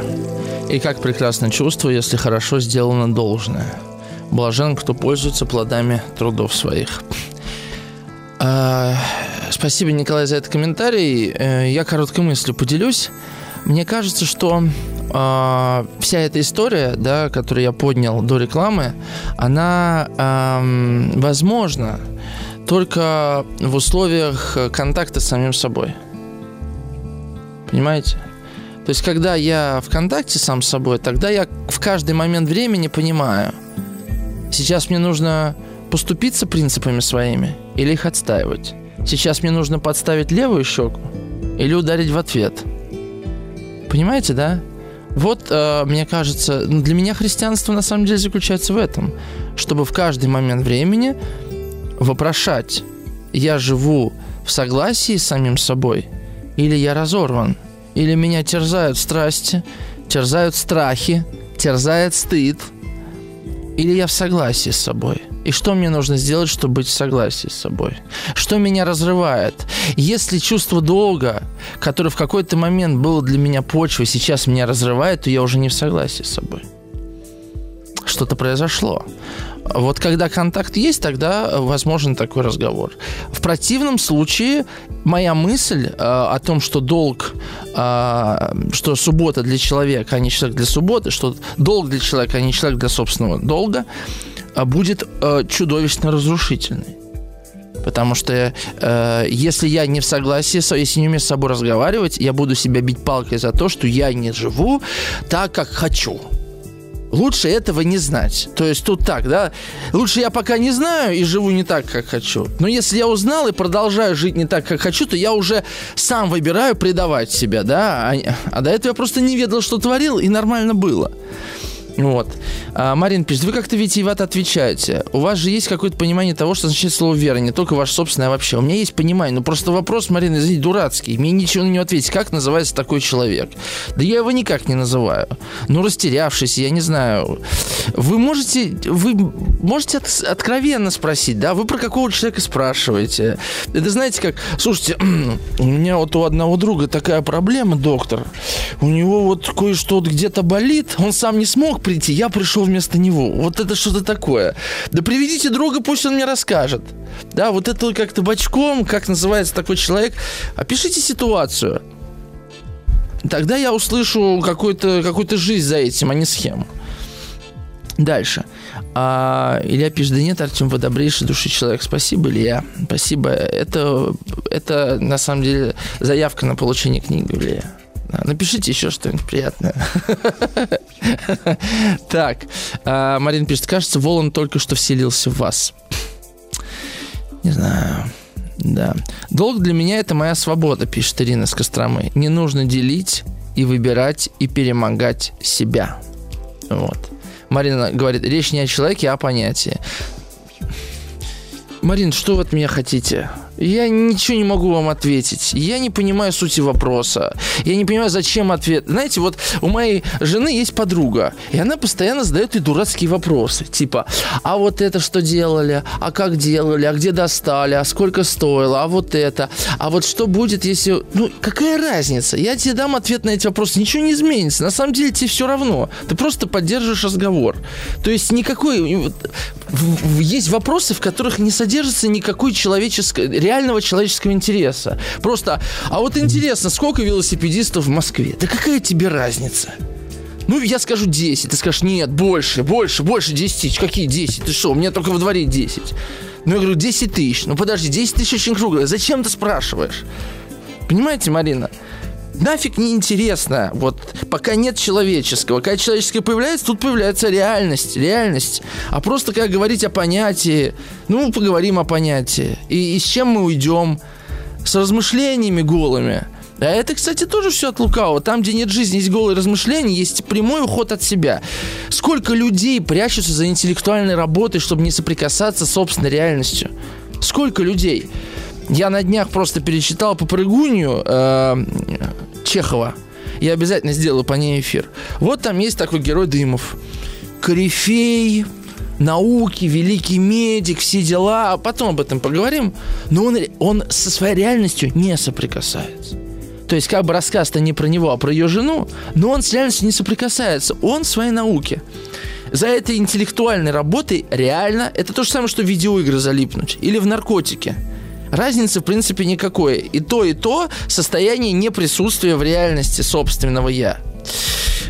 И как прекрасно чувство, если хорошо сделано должное. Блажен, кто пользуется плодами трудов своих. А, спасибо, Николай, за этот комментарий. Э, я короткой мыслью поделюсь. Мне кажется, что э, вся эта история, да, которую я поднял до рекламы, она, э, возможно, только в условиях контакта с самим собой. Понимаете? То есть, когда я в контакте сам с собой, тогда я в каждый момент времени понимаю, сейчас мне нужно поступиться принципами своими или их отстаивать. Сейчас мне нужно подставить левую щеку или ударить в ответ. Понимаете, да? Вот, э, мне кажется, для меня христианство на самом деле заключается в этом, чтобы в каждый момент времени вопрошать, я живу в согласии с самим собой, или я разорван, или меня терзают страсти, терзают страхи, терзает стыд, или я в согласии с собой. И что мне нужно сделать, чтобы быть в согласии с собой? Что меня разрывает? Если чувство долга, которое в какой-то момент было для меня почвой, сейчас меня разрывает, то я уже не в согласии с собой. Что-то произошло. Вот когда контакт есть, тогда возможен такой разговор. В противном случае моя мысль э, о том, что долг, э, что суббота для человека, а не человек для субботы, что долг для человека, а не человек для собственного долга, а будет э, чудовищно разрушительный. Потому что э, если я не в согласии, если не умею с собой разговаривать, я буду себя бить палкой за то, что я не живу так, как хочу. Лучше этого не знать. То есть тут так, да? Лучше я пока не знаю и живу не так, как хочу. Но если я узнал и продолжаю жить не так, как хочу, то я уже сам выбираю предавать себя, да? А, а до этого я просто не ведал, что творил, и нормально было. Вот. А, Марин пишет, вы как-то витиевато отвечаете. У вас же есть какое-то понимание того, что значит слово вера, не только ваше собственное, а вообще. У меня есть понимание, но просто вопрос, Марина, извините, дурацкий. Мне ничего на него ответить. Как называется такой человек? Да я его никак не называю. Ну, растерявшись, я не знаю. Вы можете, вы можете от, откровенно спросить, да? Вы про какого человека спрашиваете? Это знаете как? Слушайте, у меня вот у одного друга такая проблема, доктор. У него вот кое-что вот где-то болит, он сам не смог прийти, я пришел вместо него. Вот это что-то такое. Да приведите друга, пусть он мне расскажет. Да, вот это как-то бочком, как называется такой человек. Опишите ситуацию. Тогда я услышу какую-то какую жизнь за этим, а не схему. Дальше. А, Илья пишет, да нет, Артем, вы добрейший души человек. Спасибо, Илья. Спасибо. Это, это на самом деле заявка на получение книги, Илья. Напишите еще что-нибудь приятное. Так, а, Марин пишет, кажется, Волан только что вселился в вас. Не знаю. Да. Долг для меня это моя свобода, пишет Ирина с Костромы. Не нужно делить и выбирать и перемогать себя. Вот. Марина говорит, речь не о человеке, а о понятии. Марин, что вы от меня хотите? Я ничего не могу вам ответить. Я не понимаю сути вопроса. Я не понимаю, зачем ответ. Знаете, вот у моей жены есть подруга, и она постоянно задает ей дурацкие вопросы. Типа, а вот это что делали? А как делали? А где достали? А сколько стоило? А вот это? А вот что будет, если... Ну, какая разница? Я тебе дам ответ на эти вопросы. Ничего не изменится. На самом деле тебе все равно. Ты просто поддерживаешь разговор. То есть никакой... Есть вопросы, в которых не содержится никакой человеческой реального человеческого интереса. Просто, а вот интересно, сколько велосипедистов в Москве? Да какая тебе разница? Ну, я скажу 10. Ты скажешь, нет, больше, больше, больше 10 тысяч. Какие 10? Ты что, у меня только во дворе 10. Ну, я говорю, 10 тысяч. Ну, подожди, 10 тысяч очень круглое. Зачем ты спрашиваешь? Понимаете, Марина? Нафиг не интересно. Вот пока нет человеческого. Когда человеческое появляется, тут появляется реальность. Реальность. А просто как говорить о понятии. Ну, поговорим о понятии. И, и с чем мы уйдем? С размышлениями голыми. А это, кстати, тоже все от лукавого. Там, где нет жизни, есть голые размышления, есть прямой уход от себя. Сколько людей прячутся за интеллектуальной работой, чтобы не соприкасаться с собственной реальностью? Сколько людей? Я на днях просто перечитал попрыгунью э, Чехова. Я обязательно сделаю по ней эфир. Вот там есть такой герой Дымов. Корифей, науки, великий медик, все дела. А потом об этом поговорим. Но он, он со своей реальностью не соприкасается. То есть как бы рассказ-то не про него, а про ее жену, но он с реальностью не соприкасается. Он в своей науке. За этой интеллектуальной работой реально это то же самое, что в видеоигры залипнуть или в наркотике. Разницы, в принципе, никакой. И то, и то состояние неприсутствия в реальности собственного «я».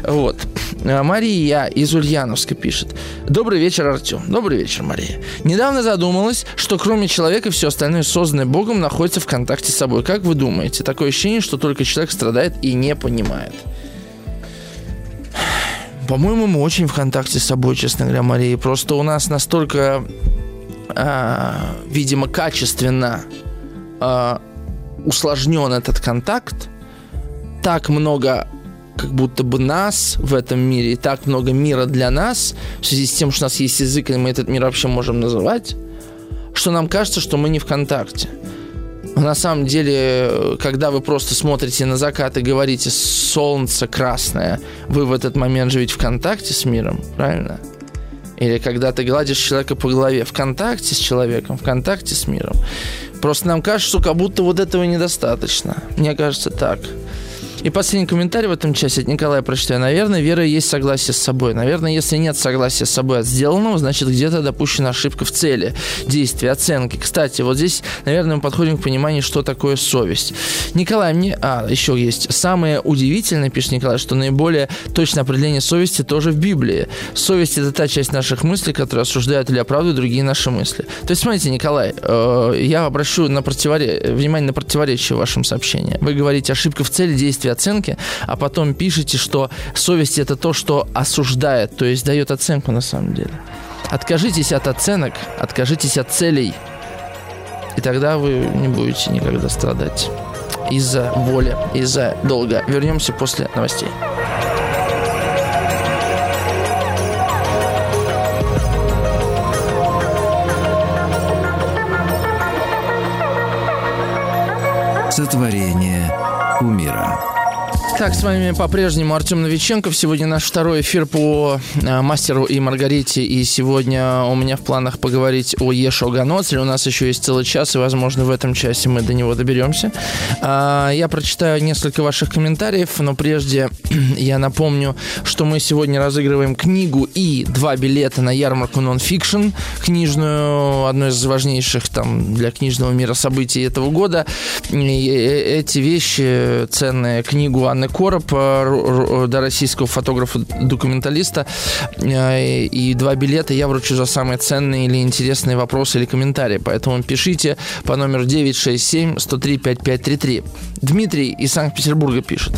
Вот. А Мария из Ульяновска пишет. Добрый вечер, Артем. Добрый вечер, Мария. Недавно задумалась, что кроме человека все остальное созданное Богом находится в контакте с собой. Как вы думаете? Такое ощущение, что только человек страдает и не понимает. По-моему, мы очень в контакте с собой, честно говоря, Мария. Просто у нас настолько видимо, качественно э, усложнен этот контакт, так много как будто бы нас в этом мире, и так много мира для нас, в связи с тем, что у нас есть язык, и мы этот мир вообще можем называть, что нам кажется, что мы не в контакте. На самом деле, когда вы просто смотрите на закат и говорите «солнце красное», вы в этот момент живете в контакте с миром, правильно? Или когда ты гладишь человека по голове в контакте с человеком, в контакте с миром. Просто нам кажется, что как будто вот этого недостаточно. Мне кажется так. И последний комментарий в этом часе от Николая прочитаю. Наверное, вера есть согласие с собой. Наверное, если нет согласия с собой от сделанного, значит, где-то допущена ошибка в цели, действия, оценки. Кстати, вот здесь, наверное, мы подходим к пониманию, что такое совесть. Николай, мне... А, еще есть. Самое удивительное, пишет Николай, что наиболее точное определение совести тоже в Библии. Совесть – это та часть наших мыслей, которые осуждают или оправдывают другие наши мысли. То есть, смотрите, Николай, э, я обращу на противоре... внимание на противоречие в вашем сообщении. Вы говорите ошибка в цели, действия, оценки, а потом пишете, что совесть это то, что осуждает, то есть дает оценку на самом деле. Откажитесь от оценок, откажитесь от целей, и тогда вы не будете никогда страдать из-за воли, из-за долга. Вернемся после новостей. Сотворение умира. Так, с вами по-прежнему Артем Новиченков. Сегодня наш второй эфир по э, мастеру и Маргарите. И сегодня у меня в планах поговорить о Ешо Ганоцеле. У нас еще есть целый час, и, возможно, в этом часе мы до него доберемся. А, я прочитаю несколько ваших комментариев, но прежде я напомню, что мы сегодня разыгрываем книгу и два билета на ярмарку Nonfiction, книжную, одно из важнейших там для книжного мира событий этого года. И э, эти вещи, ценные книгу Анны Анны Короб, э, да, российского фотографа-документалиста. Э, и два билета я вручу за самые ценные или интересные вопросы или комментарии. Поэтому пишите по номеру 967 103 5533. Дмитрий из Санкт-Петербурга пишет.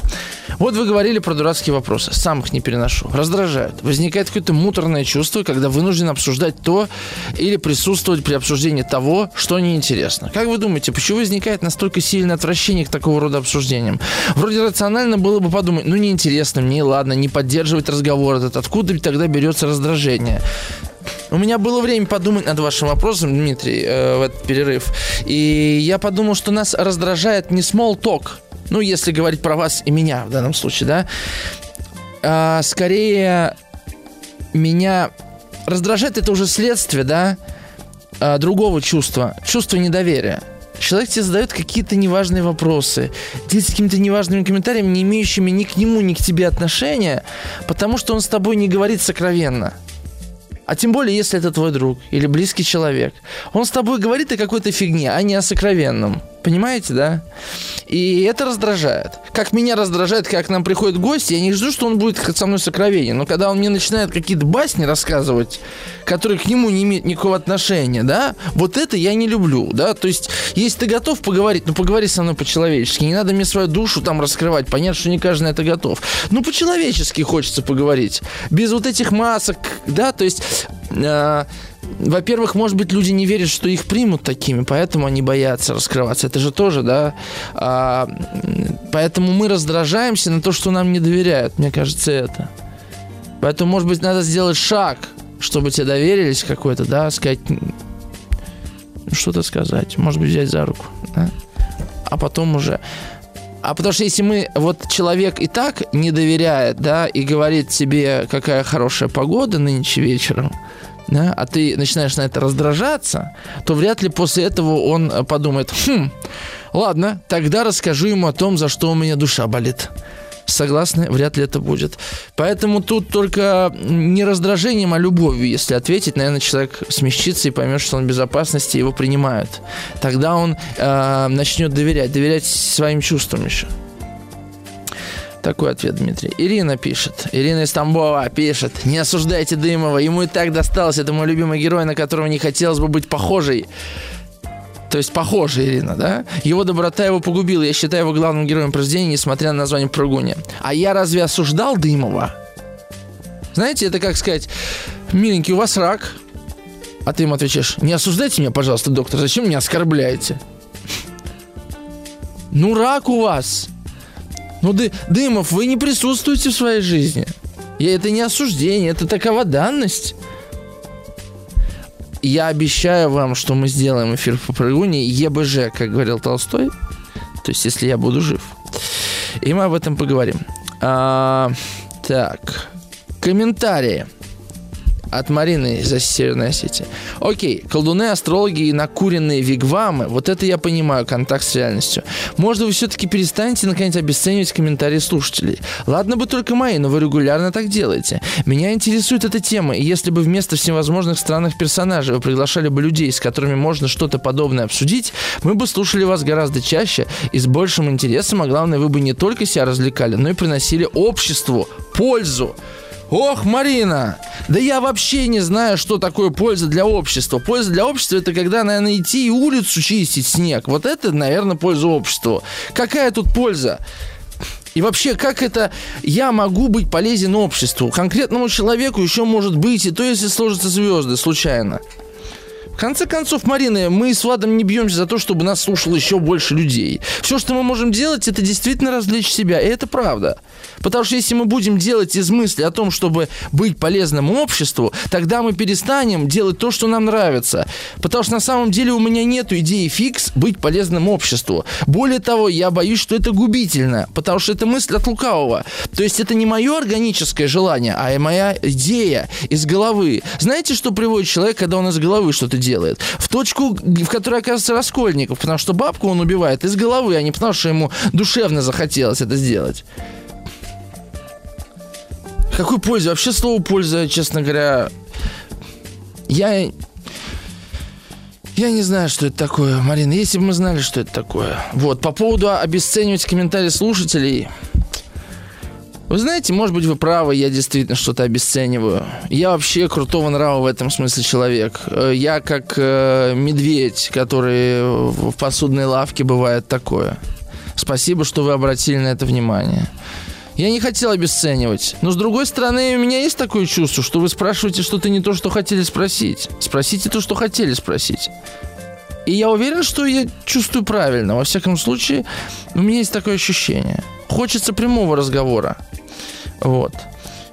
Вот вы говорили про дурацкие вопросы. Сам их не переношу. Раздражает. Возникает какое-то муторное чувство, когда вынужден обсуждать то или присутствовать при обсуждении того, что неинтересно. Как вы думаете, почему возникает настолько сильное отвращение к такого рода обсуждениям? Вроде рационально было бы подумать, ну неинтересно мне, ладно, не поддерживать разговор этот. Откуда тогда берется раздражение? У меня было время подумать над вашим вопросом, Дмитрий, э, в этот перерыв. И я подумал, что нас раздражает не small talk, ну, если говорить про вас и меня в данном случае, да, а, скорее меня раздражает это уже следствие, да, а, другого чувства, чувства недоверия. Человек тебе задает какие-то неважные вопросы, делится какими-то неважными комментариями, не имеющими ни к нему, ни к тебе отношения, потому что он с тобой не говорит сокровенно. А тем более, если это твой друг или близкий человек. Он с тобой говорит о какой-то фигне, а не о сокровенном. Понимаете, да? И это раздражает. Как меня раздражает, как к нам приходит гость, я не жду, что он будет со мной сокровенен. Но когда он мне начинает какие-то басни рассказывать, которые к нему не имеют никакого отношения, да, вот это я не люблю, да. То есть, если ты готов поговорить, ну поговори со мной по-человечески. Не надо мне свою душу там раскрывать. Понятно, что не каждый на это готов. Ну, по-человечески хочется поговорить. Без вот этих масок, да, то есть... Э, во-первых, может быть, люди не верят, что их примут такими, поэтому они боятся раскрываться. Это же тоже, да. А, поэтому мы раздражаемся на то, что нам не доверяют. Мне кажется, это. Поэтому, может быть, надо сделать шаг, чтобы тебе доверились какой-то, да, сказать, что-то сказать, может быть, взять за руку, да? а потом уже. А потому что если мы, вот человек и так не доверяет, да, и говорит тебе, какая хорошая погода нынче вечером, да, а ты начинаешь на это раздражаться, то вряд ли после этого он подумает, хм, ладно, тогда расскажу ему о том, за что у меня душа болит. Согласны? Вряд ли это будет. Поэтому тут только не раздражением, а любовью, если ответить, наверное, человек смягчится и поймет, что он в безопасности, его принимают. Тогда он э, начнет доверять, доверять своим чувствам еще. Такой ответ, Дмитрий. Ирина пишет. Ирина из Тамбова пишет. Не осуждайте Дымова. Ему и так досталось. Это мой любимый герой, на которого не хотелось бы быть похожей. То есть похожа Ирина, да? Его доброта его погубила. Я считаю его главным героем произведения, несмотря на название Прыгуни. А я разве осуждал Дымова? Знаете, это как сказать, миленький, у вас рак. А ты ему отвечаешь, не осуждайте меня, пожалуйста, доктор, зачем меня оскорбляете? Ну, рак у вас. Ну, Ды, Дымов, вы не присутствуете в своей жизни. И это не осуждение, это такова данность. Я обещаю вам, что мы сделаем эфир по прыгуне ЕБЖ, как говорил Толстой. То есть, если я буду жив. И мы об этом поговорим. А, так, комментарии от Марины из Северной Осетии. Окей, колдуны, астрологи и накуренные вигвамы, вот это я понимаю, контакт с реальностью. Может, вы все-таки перестанете, наконец, обесценивать комментарии слушателей? Ладно бы только мои, но вы регулярно так делаете. Меня интересует эта тема, и если бы вместо всевозможных странных персонажей вы приглашали бы людей, с которыми можно что-то подобное обсудить, мы бы слушали вас гораздо чаще и с большим интересом, а главное, вы бы не только себя развлекали, но и приносили обществу пользу. Ох, Марина, да я вообще не знаю, что такое польза для общества. Польза для общества это когда, наверное, идти и улицу чистить снег. Вот это, наверное, польза обществу. Какая тут польза? И вообще, как это я могу быть полезен обществу? Конкретному человеку еще может быть, и то, если сложатся звезды случайно. Конце концов, Марина, мы с Владом не бьемся за то, чтобы нас слушало еще больше людей. Все, что мы можем делать, это действительно развлечь себя. И это правда. Потому что если мы будем делать из мысли о том, чтобы быть полезным обществу, тогда мы перестанем делать то, что нам нравится. Потому что на самом деле у меня нет идеи фикс быть полезным обществу. Более того, я боюсь, что это губительно, потому что это мысль от лукавого. То есть это не мое органическое желание, а моя идея из головы. Знаете, что приводит человек, когда он из головы что-то делает? В точку, в которой оказывается Раскольников, потому что бабку он убивает из головы, а не потому что ему душевно захотелось это сделать. Какой польза? Вообще слово польза, честно говоря, я... Я не знаю, что это такое, Марина. Если бы мы знали, что это такое. Вот, по поводу обесценивать комментарии слушателей. Вы знаете, может быть, вы правы, я действительно что-то обесцениваю. Я вообще крутого нрава в этом смысле человек. Э, я как э, медведь, который в посудной лавке бывает такое. Спасибо, что вы обратили на это внимание. Я не хотел обесценивать. Но с другой стороны, у меня есть такое чувство, что вы спрашиваете что-то не то, что хотели спросить. Спросите то, что хотели спросить. И я уверен, что я чувствую правильно. Во всяком случае, у меня есть такое ощущение. Хочется прямого разговора. Вот.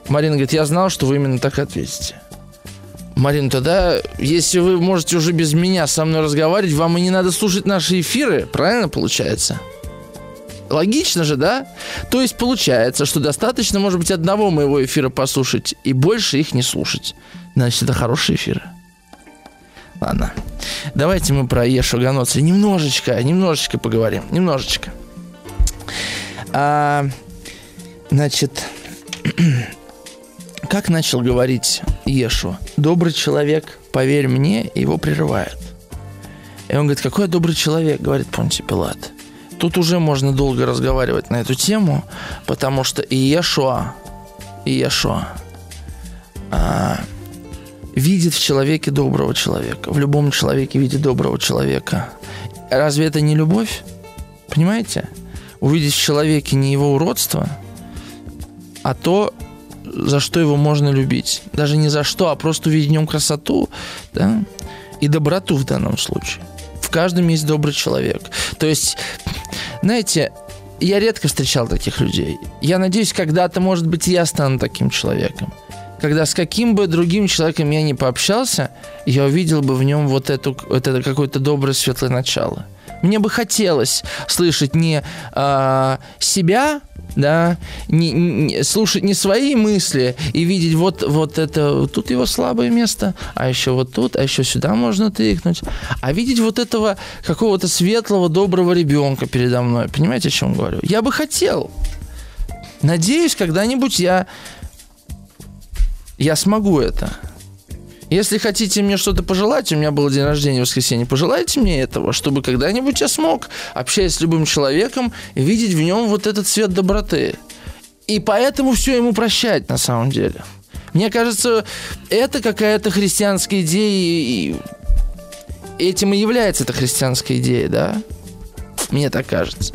Марина говорит, я знал, что вы именно так ответите. Марина, тогда, если вы можете уже без меня со мной разговаривать, вам и не надо слушать наши эфиры, правильно получается? Логично же, да? То есть получается, что достаточно, может быть, одного моего эфира послушать и больше их не слушать. Значит, это хороший эфир. Ладно. Давайте мы про Ешу Ганоца немножечко, немножечко поговорим. Немножечко. А, значит, как начал говорить Ешу? Добрый человек, поверь мне, его прерывает. И он говорит, какой я добрый человек, говорит Понти Пилат. Тут уже можно долго разговаривать на эту тему, потому что и Иешуа, Иешуа а, видит в человеке доброго человека. В любом человеке видит доброго человека. Разве это не любовь? Понимаете? Увидеть в человеке не его уродство, а то, за что его можно любить. Даже не за что, а просто увидеть в нем красоту да? и доброту в данном случае. В каждом есть добрый человек. То есть знаете, я редко встречал таких людей. Я надеюсь, когда-то, может быть, я стану таким человеком. Когда с каким бы другим человеком я не пообщался, я увидел бы в нем вот, эту, вот это какое-то доброе, светлое начало. Мне бы хотелось слышать не э, себя, да, не, не, слушать не свои мысли и видеть вот, вот это, тут его слабое место, а еще вот тут, а еще сюда можно тыкнуть, а видеть вот этого какого-то светлого, доброго ребенка передо мной. Понимаете, о чем говорю? Я бы хотел. Надеюсь, когда-нибудь я, я смогу это. Если хотите мне что-то пожелать, у меня был день рождения в воскресенье, пожелайте мне этого, чтобы когда-нибудь я смог, общаясь с любым человеком, видеть в нем вот этот цвет доброты. И поэтому все ему прощать на самом деле. Мне кажется, это какая-то христианская идея, и этим и является эта христианская идея, да? Мне так кажется.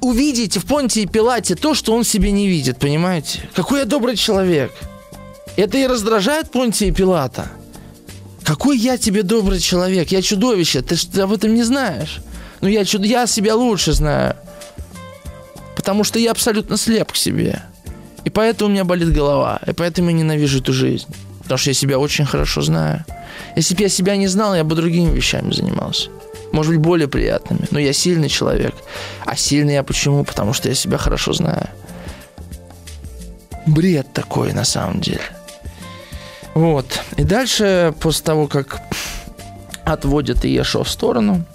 Увидите в Понтии Пилате то, что он себе не видит, понимаете? Какой я добрый человек – это и раздражает Понтия Пилата. Какой я тебе добрый человек? Я чудовище. Ты, ты об этом не знаешь. Ну, я, чуд... я себя лучше знаю. Потому что я абсолютно слеп к себе. И поэтому у меня болит голова. И поэтому я ненавижу эту жизнь. Потому что я себя очень хорошо знаю. Если бы я себя не знал, я бы другими вещами занимался. Может быть, более приятными. Но я сильный человек. А сильный я почему? Потому что я себя хорошо знаю. Бред такой на самом деле. Вот. И дальше, после того, как отводят Иешуа в сторону,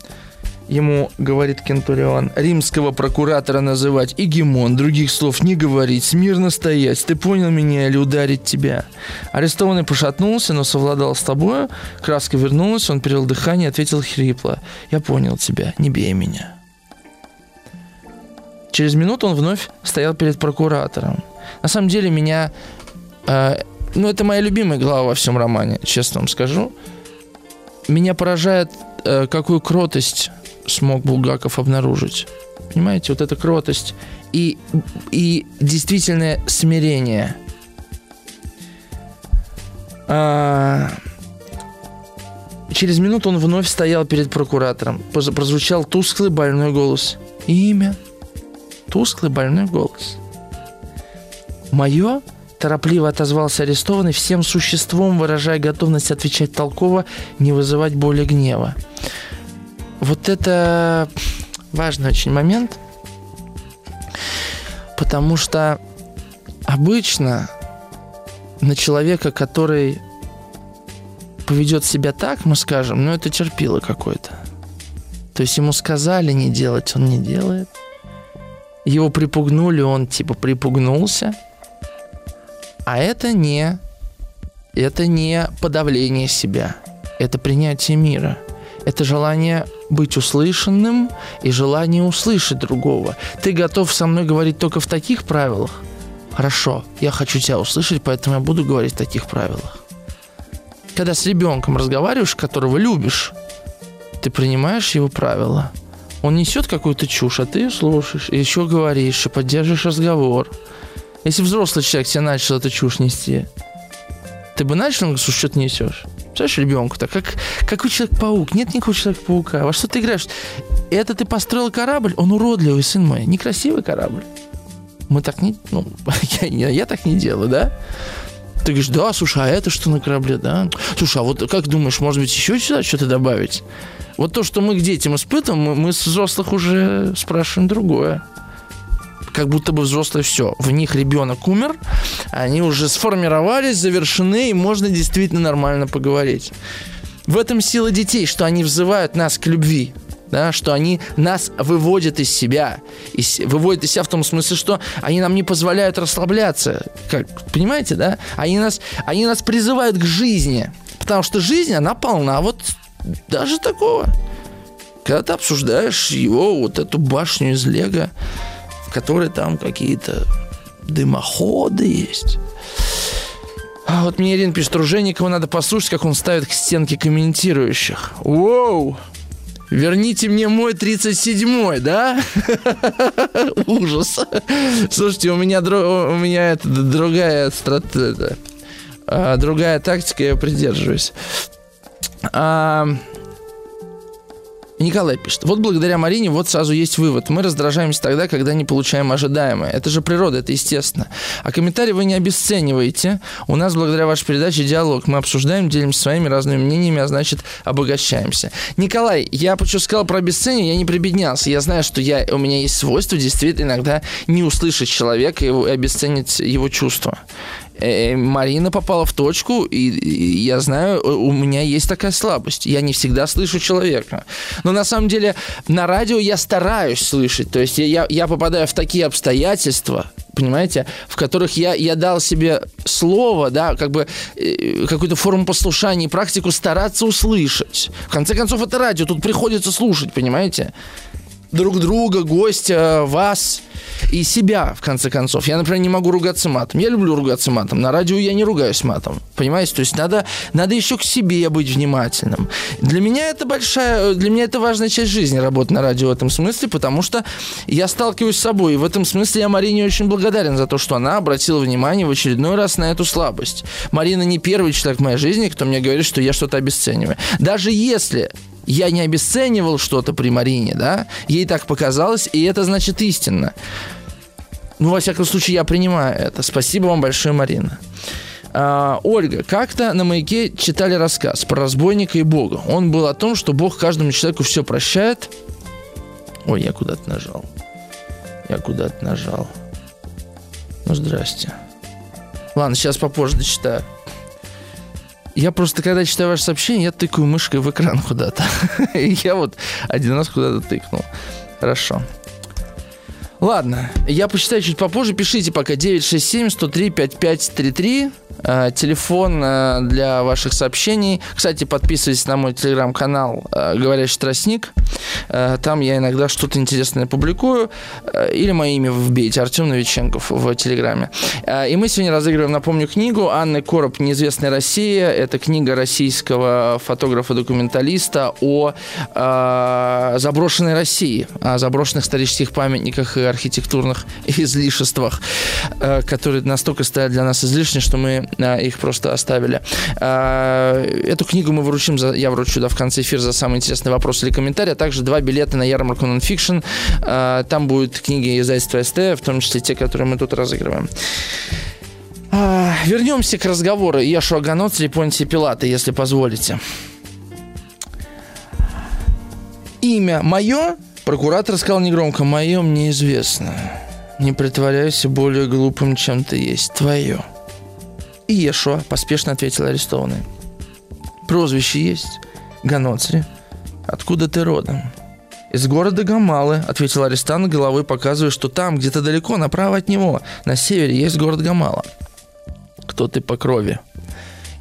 ему говорит Кентурион, римского прокуратора называть Игемон, других слов не говорить, смирно стоять, ты понял меня или ударить тебя? Арестованный пошатнулся, но совладал с тобою, краска вернулась, он перевел дыхание ответил хрипло, я понял тебя, не бей меня. Через минуту он вновь стоял перед прокуратором. На самом деле меня... Э, ну, это моя любимая глава во всем романе, честно вам скажу. Меня поражает, э, какую кротость смог Булгаков обнаружить. Понимаете, вот эта кротость и, и действительное смирение. А, через минуту он вновь стоял перед прокуратором. Прозвучал тусклый больной голос. Имя. Тусклый больной голос. Мое торопливо отозвался арестованный, всем существом выражая готовность отвечать толково, не вызывать боли гнева. Вот это важный очень момент, потому что обычно на человека, который поведет себя так, мы скажем, ну это терпило какой-то. То есть ему сказали не делать, он не делает. Его припугнули, он типа припугнулся. А это не, это не подавление себя, это принятие мира – это желание быть услышанным и желание услышать другого. Ты готов со мной говорить только в таких правилах? Хорошо, я хочу тебя услышать, поэтому я буду говорить в таких правилах. Когда с ребенком разговариваешь, которого любишь, ты принимаешь его правила. Он несет какую-то чушь, а ты слушаешь, и еще говоришь, и поддерживаешь разговор. Если взрослый человек тебе начал эту чушь нести, ты бы начал, что что ты несешь? Представляешь, ребенку так, как, какой Человек-паук? Нет никакого Человека-паука. Во что ты играешь? Это ты построил корабль? Он уродливый, сын мой. Некрасивый корабль. Мы так не... Ну, я, я, я так не делаю, да? Ты говоришь, да, слушай, а это что на корабле, да? Слушай, а вот как думаешь, может быть, еще сюда что-то добавить? Вот то, что мы к детям испытываем, мы, мы с взрослых уже спрашиваем другое как будто бы взрослые все. В них ребенок умер, они уже сформировались, завершены, и можно действительно нормально поговорить. В этом сила детей, что они взывают нас к любви, да, что они нас выводят из себя. Из, выводят из себя в том смысле, что они нам не позволяют расслабляться. Как, понимаете, да? Они нас, они нас призывают к жизни. Потому что жизнь, она полна вот даже такого. Когда ты обсуждаешь его, вот эту башню из Лего, которой там какие-то дымоходы есть. А вот мне Ирина пишет, Труженикова надо послушать, как он ставит к стенке комментирующих. Воу! Верните мне мой 37-й, да? Ужас. Слушайте, у меня, у меня это, другая стратегия. А, другая тактика, я придерживаюсь. А, Николай пишет. Вот благодаря Марине вот сразу есть вывод. Мы раздражаемся тогда, когда не получаем ожидаемое. Это же природа, это естественно. А комментарии вы не обесцениваете. У нас благодаря вашей передаче диалог. Мы обсуждаем, делимся своими разными мнениями, а значит обогащаемся. Николай, я почему сказал про обесценивание, я не прибеднялся. Я знаю, что я, у меня есть свойство действительно иногда не услышать человека и обесценить его чувства. Э, Марина попала в точку, и, и я знаю, у меня есть такая слабость. Я не всегда слышу человека. Но на самом деле на радио я стараюсь слышать. То есть я, я попадаю в такие обстоятельства, понимаете, в которых я, я дал себе слово, да, как бы э, какую-то форму послушания и практику стараться услышать. В конце концов, это радио, тут приходится слушать, понимаете? Друг друга, гостя, вас и себя, в конце концов. Я, например, не могу ругаться матом. Я люблю ругаться матом. На радио я не ругаюсь матом. Понимаете? То есть надо, надо еще к себе быть внимательным. Для меня это большая, для меня это важная часть жизни, работать на радио в этом смысле, потому что я сталкиваюсь с собой. И в этом смысле я Марине очень благодарен за то, что она обратила внимание в очередной раз на эту слабость. Марина не первый человек в моей жизни, кто мне говорит, что я что-то обесцениваю. Даже если я не обесценивал что-то при Марине, да, ей так показалось, и это значит истинно. Ну, во всяком случае, я принимаю это. Спасибо вам большое, Марина. А, Ольга, как-то на маяке читали рассказ про разбойника и Бога. Он был о том, что Бог каждому человеку все прощает. Ой, я куда-то нажал. Я куда-то нажал. Ну, здрасте. Ладно, сейчас попозже дочитаю. Я просто, когда читаю ваше сообщение, я тыкаю мышкой в экран куда-то. И я вот один раз куда-то тыкнул. Хорошо. Ладно, я посчитаю чуть попозже. Пишите пока 967-103-5533. Э, телефон э, для ваших сообщений. Кстати, подписывайтесь на мой телеграм-канал э, «Говорящий тростник». Там я иногда что-то интересное публикую. Или мое имя вбейте, Артем Новиченков в телеграме. И мы сегодня разыгрываем, напомню, книгу Анны Короб «Неизвестная Россия». Это книга российского фотографа-документалиста о заброшенной России, о заброшенных исторических памятниках и архитектурных излишествах, которые настолько стоят для нас излишне, что мы их просто оставили. А, эту книгу мы вручим, за, я вручу да, в конце эфира за самый интересный вопрос или комментарий, а также два билета на ярмарку Nonfiction. А, там будут книги издательства СТ, в том числе те, которые мы тут разыгрываем. А, вернемся к разговору Ешуа Ганоцри и Понтия Пилата, если позволите. Имя мое, прокуратор сказал негромко, мое мне известно. Не притворяйся более глупым, чем ты есть. Твое. Иешуа, поспешно ответил арестованный. Прозвище есть? Ганоцри. Откуда ты родом? Из города Гамалы, ответил арестант головой, показывая, что там, где-то далеко, направо от него, на севере, есть город Гамала. Кто ты по крови?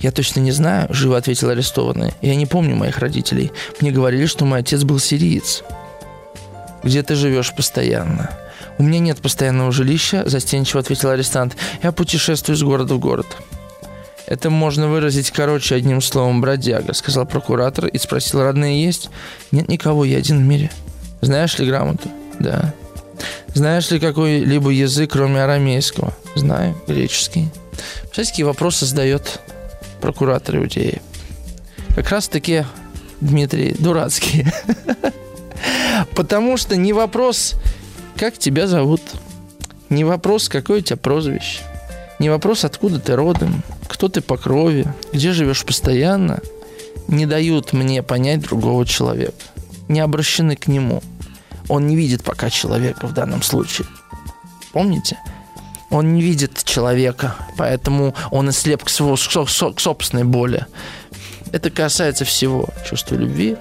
Я точно не знаю, живо ответил арестованный. Я не помню моих родителей. Мне говорили, что мой отец был сириец. Где ты живешь постоянно? У меня нет постоянного жилища, застенчиво ответил арестант. Я путешествую из города в город. Это можно выразить короче одним словом «бродяга», сказал прокуратор и спросил, родные есть? Нет никого, я один в мире. Знаешь ли грамоту? Да. Знаешь ли какой-либо язык, кроме арамейского? Знаю, греческий. Всякие вопросы задает прокуратор Иудеи. Как раз таки, Дмитрий, дурацкие. Потому что не вопрос, как тебя зовут, не вопрос, какое у тебя прозвище, не вопрос, откуда ты родом, кто ты по крови, где живешь постоянно, не дают мне понять другого человека. Не обращены к нему. Он не видит пока человека в данном случае. Помните? Он не видит человека, поэтому он и слеп к, своему, к собственной боли. Это касается всего. Чувства любви,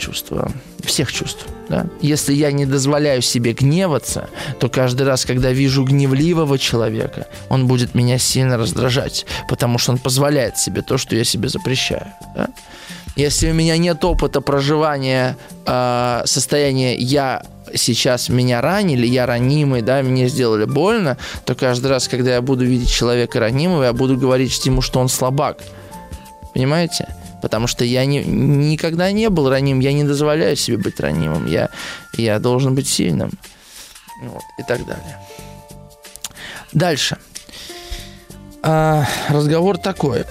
чувства всех чувств. Да? Если я не дозволяю себе гневаться, то каждый раз, когда вижу гневливого человека, он будет меня сильно раздражать, потому что он позволяет себе то, что я себе запрещаю. Да? Если у меня нет опыта проживания э, состояния «я сейчас меня ранили, я ранимый, да, мне сделали больно», то каждый раз, когда я буду видеть человека ранимого, я буду говорить ему, что он слабак. Понимаете? Потому что я не, никогда не был раним, я не дозволяю себе быть ранимым, я, я должен быть сильным. Вот, и так далее. Дальше. А, разговор такой.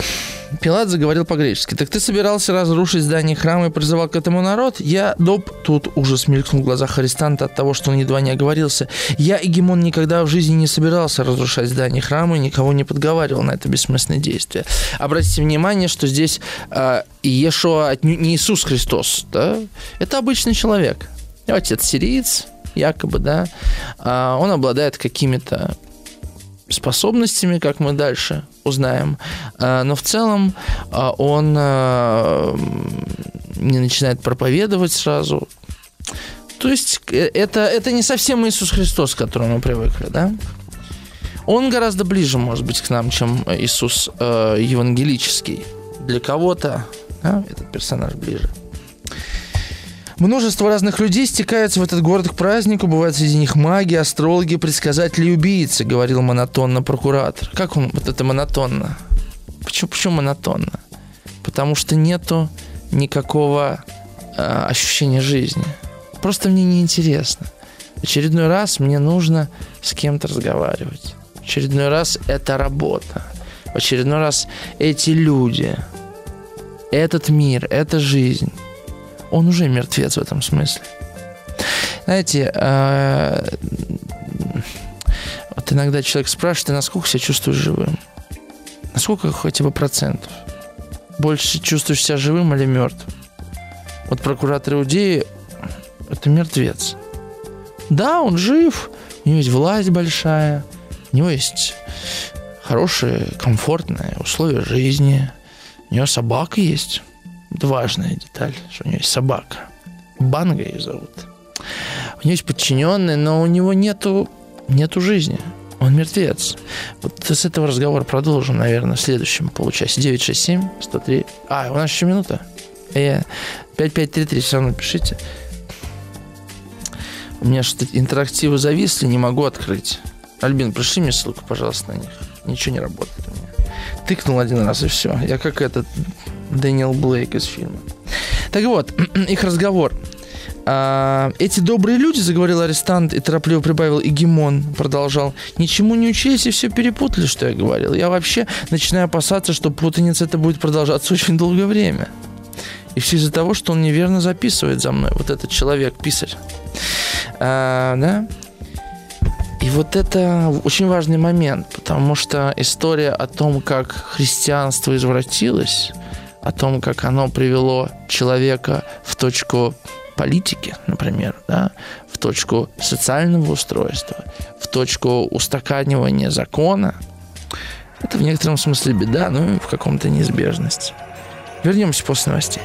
Пилат заговорил по-гречески. «Так ты собирался разрушить здание храма и призывал к этому народ?» Я, доп, тут ужас мелькнул в глазах арестанта от того, что он едва не оговорился. Я, Эгемон, никогда в жизни не собирался разрушать здание храма и никого не подговаривал на это бессмысленное действие. Обратите внимание, что здесь э, Иешуа не Иисус Христос, да? Это обычный человек. Отец сириец, якобы, да, а он обладает какими-то способностями, как мы дальше узнаем. А, но в целом а, он а, не начинает проповедовать сразу. То есть э, это, это не совсем Иисус Христос, к которому мы привыкли, да? Он гораздо ближе, может быть, к нам, чем Иисус э, евангелический. Для кого-то да, этот персонаж ближе. Множество разных людей стекаются в этот город к празднику. Бывают среди них маги, астрологи, предсказатели и убийцы, говорил монотонно прокуратор. Как он вот это монотонно? Почему, почему монотонно? Потому что нету никакого э, ощущения жизни. Просто мне неинтересно. В очередной раз мне нужно с кем-то разговаривать. Очередной раз это работа. В очередной раз эти люди, этот мир, эта жизнь он уже мертвец в этом смысле. Знаете, э, вот иногда человек спрашивает, ты насколько себя чувствуешь живым? Насколько хотя бы процентов? Больше чувствуешь себя живым или мертвым? Вот прокуратор Иудеи – это мертвец. Да, он жив, у него есть власть большая, у него есть хорошие, комфортные условия жизни, у него собака есть. Важная деталь, что у него есть собака. Банга ее зовут. У него есть подчиненные, но у него нету, нету жизни. Он мертвец. Вот с этого разговора продолжим, наверное, в следующем получасе. 967 103. А, у нас еще минута. Я 5533 все равно пишите. У меня что-то интерактивы зависли, не могу открыть. Альбин, пришли мне ссылку, пожалуйста, на них. Ничего не работает у меня. Тыкнул один раз и все. Я как этот Дэниел Блейк из фильма. Так вот, их разговор. А, эти добрые люди, заговорил арестант и торопливо прибавил, и Гимон продолжал, ничему не учились и все перепутали, что я говорил. Я вообще начинаю опасаться, что путаница это будет продолжаться очень долгое время. И все из-за того, что он неверно записывает за мной. Вот этот человек, писарь. А, да? И вот это очень важный момент, потому что история о том, как христианство извратилось, о том, как оно привело человека в точку политики, например, да, в точку социального устройства, в точку устаканивания закона, это в некотором смысле беда, ну и в каком-то неизбежности. Вернемся после новостей.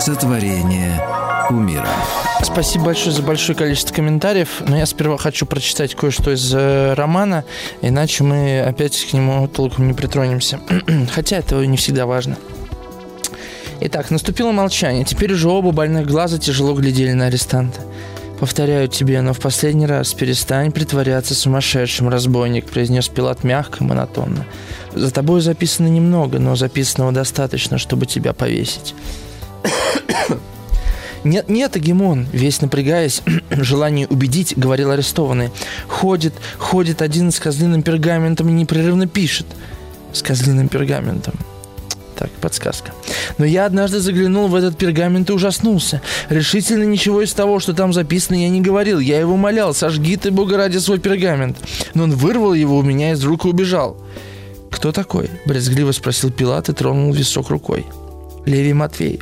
Сотворение умира. Спасибо большое за большое количество комментариев. Но я сперва хочу прочитать кое-что из э, романа, иначе мы опять к нему толком не притронемся. Хотя это не всегда важно. Итак, наступило молчание. Теперь уже оба больных глаза тяжело глядели на арестанта. «Повторяю тебе, но в последний раз перестань притворяться сумасшедшим, разбойник», произнес Пилат мягко, монотонно. «За тобой записано немного, но записанного достаточно, чтобы тебя повесить». «Нет, нет, Агимон!» Весь напрягаясь, желание убедить, говорил арестованный. «Ходит, ходит один с козлиным пергаментом и непрерывно пишет». «С козлиным пергаментом». Так, подсказка. Но я однажды заглянул в этот пергамент и ужаснулся. Решительно ничего из того, что там записано, я не говорил. Я его молял, сожги ты, Бога ради, свой пергамент. Но он вырвал его у меня из рук и убежал. «Кто такой?» – брезгливо спросил Пилат и тронул висок рукой. «Левий Матвей»,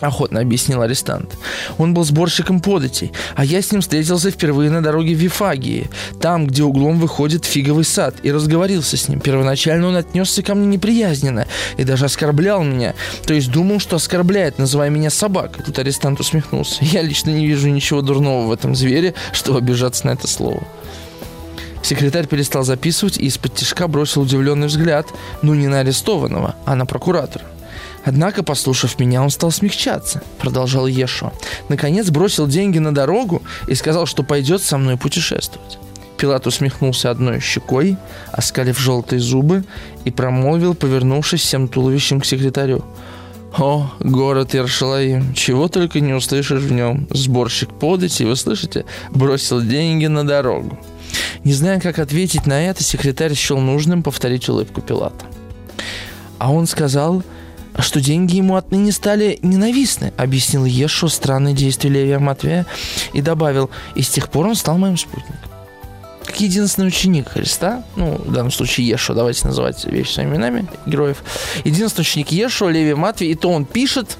охотно объяснил арестант. Он был сборщиком податей, а я с ним встретился впервые на дороге в Вифагии, там, где углом выходит фиговый сад, и разговорился с ним. Первоначально он отнесся ко мне неприязненно и даже оскорблял меня, то есть думал, что оскорбляет, называя меня собакой. Тут арестант усмехнулся. Я лично не вижу ничего дурного в этом звере, чтобы обижаться на это слово. Секретарь перестал записывать и из-под тяжка бросил удивленный взгляд, ну не на арестованного, а на прокуратора. Однако, послушав меня, он стал смягчаться, продолжал Ешо. Наконец бросил деньги на дорогу и сказал, что пойдет со мной путешествовать. Пилат усмехнулся одной щекой, оскалив желтые зубы, и промолвил, повернувшись всем туловищем к секретарю. «О, город Иршалаим, чего только не услышишь в нем. Сборщик подати, вы слышите, бросил деньги на дорогу». Не зная, как ответить на это, секретарь счел нужным повторить улыбку Пилата. А он сказал, что деньги ему отныне стали ненавистны, объяснил Ешо странные действия Левия Матвея и добавил, и с тех пор он стал моим спутником. Как единственный ученик Христа, ну, в данном случае Ешо, давайте называть вещи своими именами, героев, единственный ученик Ешо, Левия Матвей, и то он пишет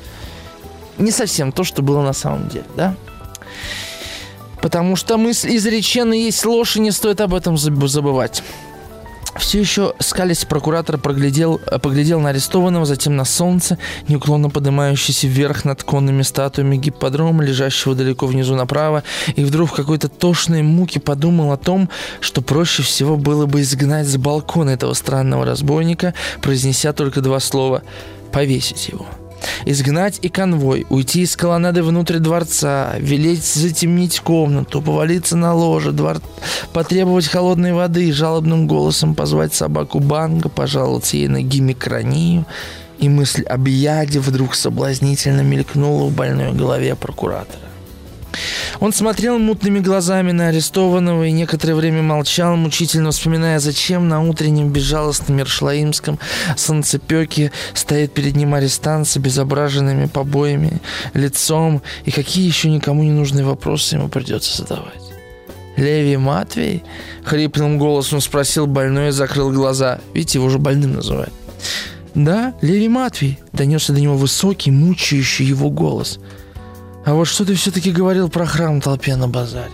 не совсем то, что было на самом деле, да? Потому что мысль изреченная есть ложь, и не стоит об этом забывать. Все еще скались прокуратор проглядел, э, поглядел на арестованного, затем на солнце, неуклонно поднимающееся вверх над конными статуями гипподрома, лежащего далеко внизу направо, и вдруг в какой-то тошной муке подумал о том, что проще всего было бы изгнать с балкона этого странного разбойника, произнеся только два слова «повесить его» изгнать и конвой, уйти из колоннады внутрь дворца, велеть затемнить комнату, повалиться на ложе, двор... потребовать холодной воды, жалобным голосом позвать собаку Банга, пожаловаться ей на гимикронию, и мысль об яде вдруг соблазнительно мелькнула в больной голове прокуратора. Он смотрел мутными глазами на арестованного и некоторое время молчал, мучительно вспоминая, зачем на утреннем безжалостном Мершлаимском солнцепеке стоит перед ним арестант с обезображенными побоями, лицом, и какие еще никому не нужные вопросы ему придется задавать. «Леви Матвей?» — хриплым голосом спросил больной и закрыл глаза. Видите, его уже больным называют. «Да, Леви Матвей», — донесся до него высокий, мучающий его голос — а вот что ты все-таки говорил про храм толпе на базаре?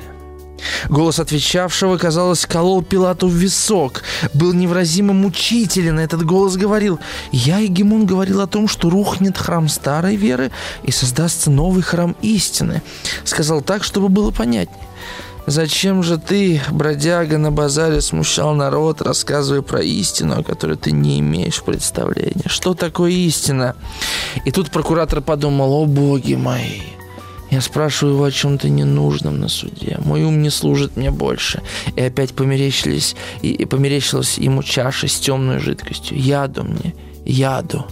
Голос отвечавшего, казалось, колол Пилату в висок. Был невразимо мучителен. Этот голос говорил, «Я, Егемон, говорил о том, что рухнет храм старой веры и создастся новый храм истины». Сказал так, чтобы было понятнее. Зачем же ты, бродяга на базаре, смущал народ, рассказывая про истину, о которой ты не имеешь представления? Что такое истина? И тут прокуратор подумал, о боги мои, я спрашиваю его о чем-то ненужном на суде. Мой ум не служит мне больше. И опять померещились, и, и померещилась ему чаша с темной жидкостью. Яду мне, яду.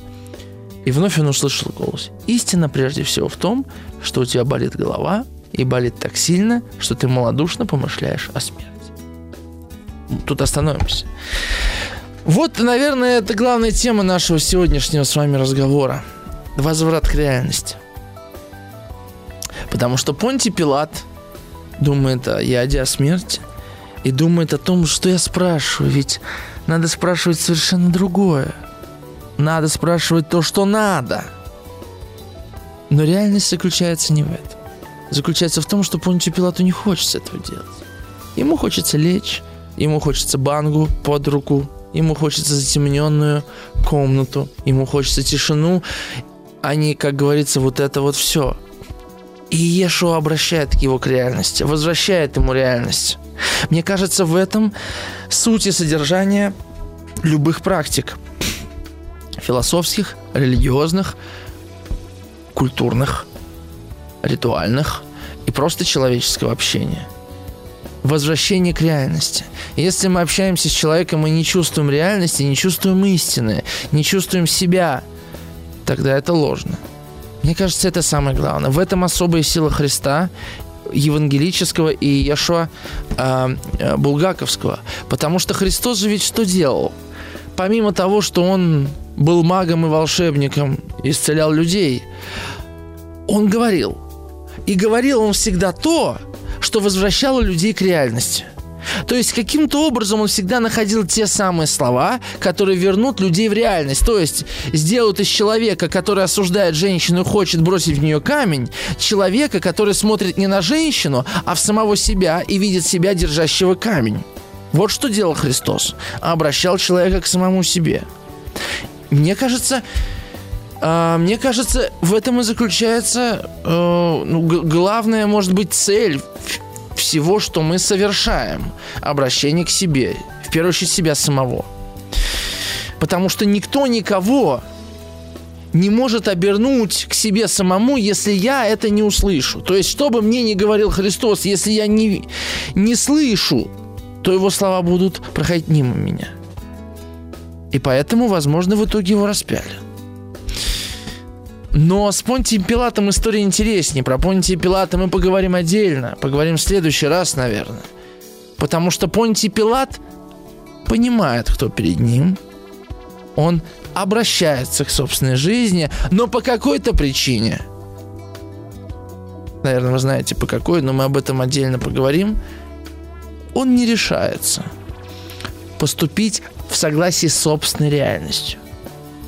И вновь он услышал голос. Истина прежде всего в том, что у тебя болит голова, и болит так сильно, что ты малодушно помышляешь о смерти. Тут остановимся. Вот, наверное, это главная тема нашего сегодняшнего с вами разговора. Возврат к реальности – Потому что Понти Пилат думает о яде, о смерти. И думает о том, что я спрашиваю. Ведь надо спрашивать совершенно другое. Надо спрашивать то, что надо. Но реальность заключается не в этом. Заключается в том, что Понтию Пилату не хочется этого делать. Ему хочется лечь, ему хочется бангу под руку, ему хочется затемненную комнату, ему хочется тишину, а не, как говорится, вот это вот все – и Ешуа обращает его к реальности, возвращает ему реальность. Мне кажется, в этом суть и содержание любых практик. Философских, религиозных, культурных, ритуальных и просто человеческого общения. Возвращение к реальности. Если мы общаемся с человеком и не чувствуем реальности, не чувствуем истины, не чувствуем себя, тогда это ложно. Мне кажется, это самое главное. В этом особая сила Христа евангелического и Яшуа э, э, Булгаковского. Потому что Христос же ведь что делал? Помимо того, что он был магом и волшебником, исцелял людей, он говорил. И говорил он всегда то, что возвращало людей к реальности – то есть каким-то образом он всегда находил те самые слова, которые вернут людей в реальность. То есть сделают из человека, который осуждает женщину и хочет бросить в нее камень, человека, который смотрит не на женщину, а в самого себя и видит себя держащего камень. Вот что делал Христос. Обращал человека к самому себе. Мне кажется, э, мне кажется, в этом и заключается э, ну, главная, может быть, цель всего, что мы совершаем. Обращение к себе. В первую очередь себя самого. Потому что никто никого не может обернуть к себе самому, если я это не услышу. То есть, что бы мне ни говорил Христос, если я не, не слышу, то его слова будут проходить мимо меня. И поэтому, возможно, в итоге его распяли. Но с Понтием Пилатом история интереснее. Про Понтия Пилата мы поговорим отдельно. Поговорим в следующий раз, наверное. Потому что Понтий Пилат понимает, кто перед ним. Он обращается к собственной жизни, но по какой-то причине. Наверное, вы знаете по какой, но мы об этом отдельно поговорим. Он не решается поступить в согласии с собственной реальностью.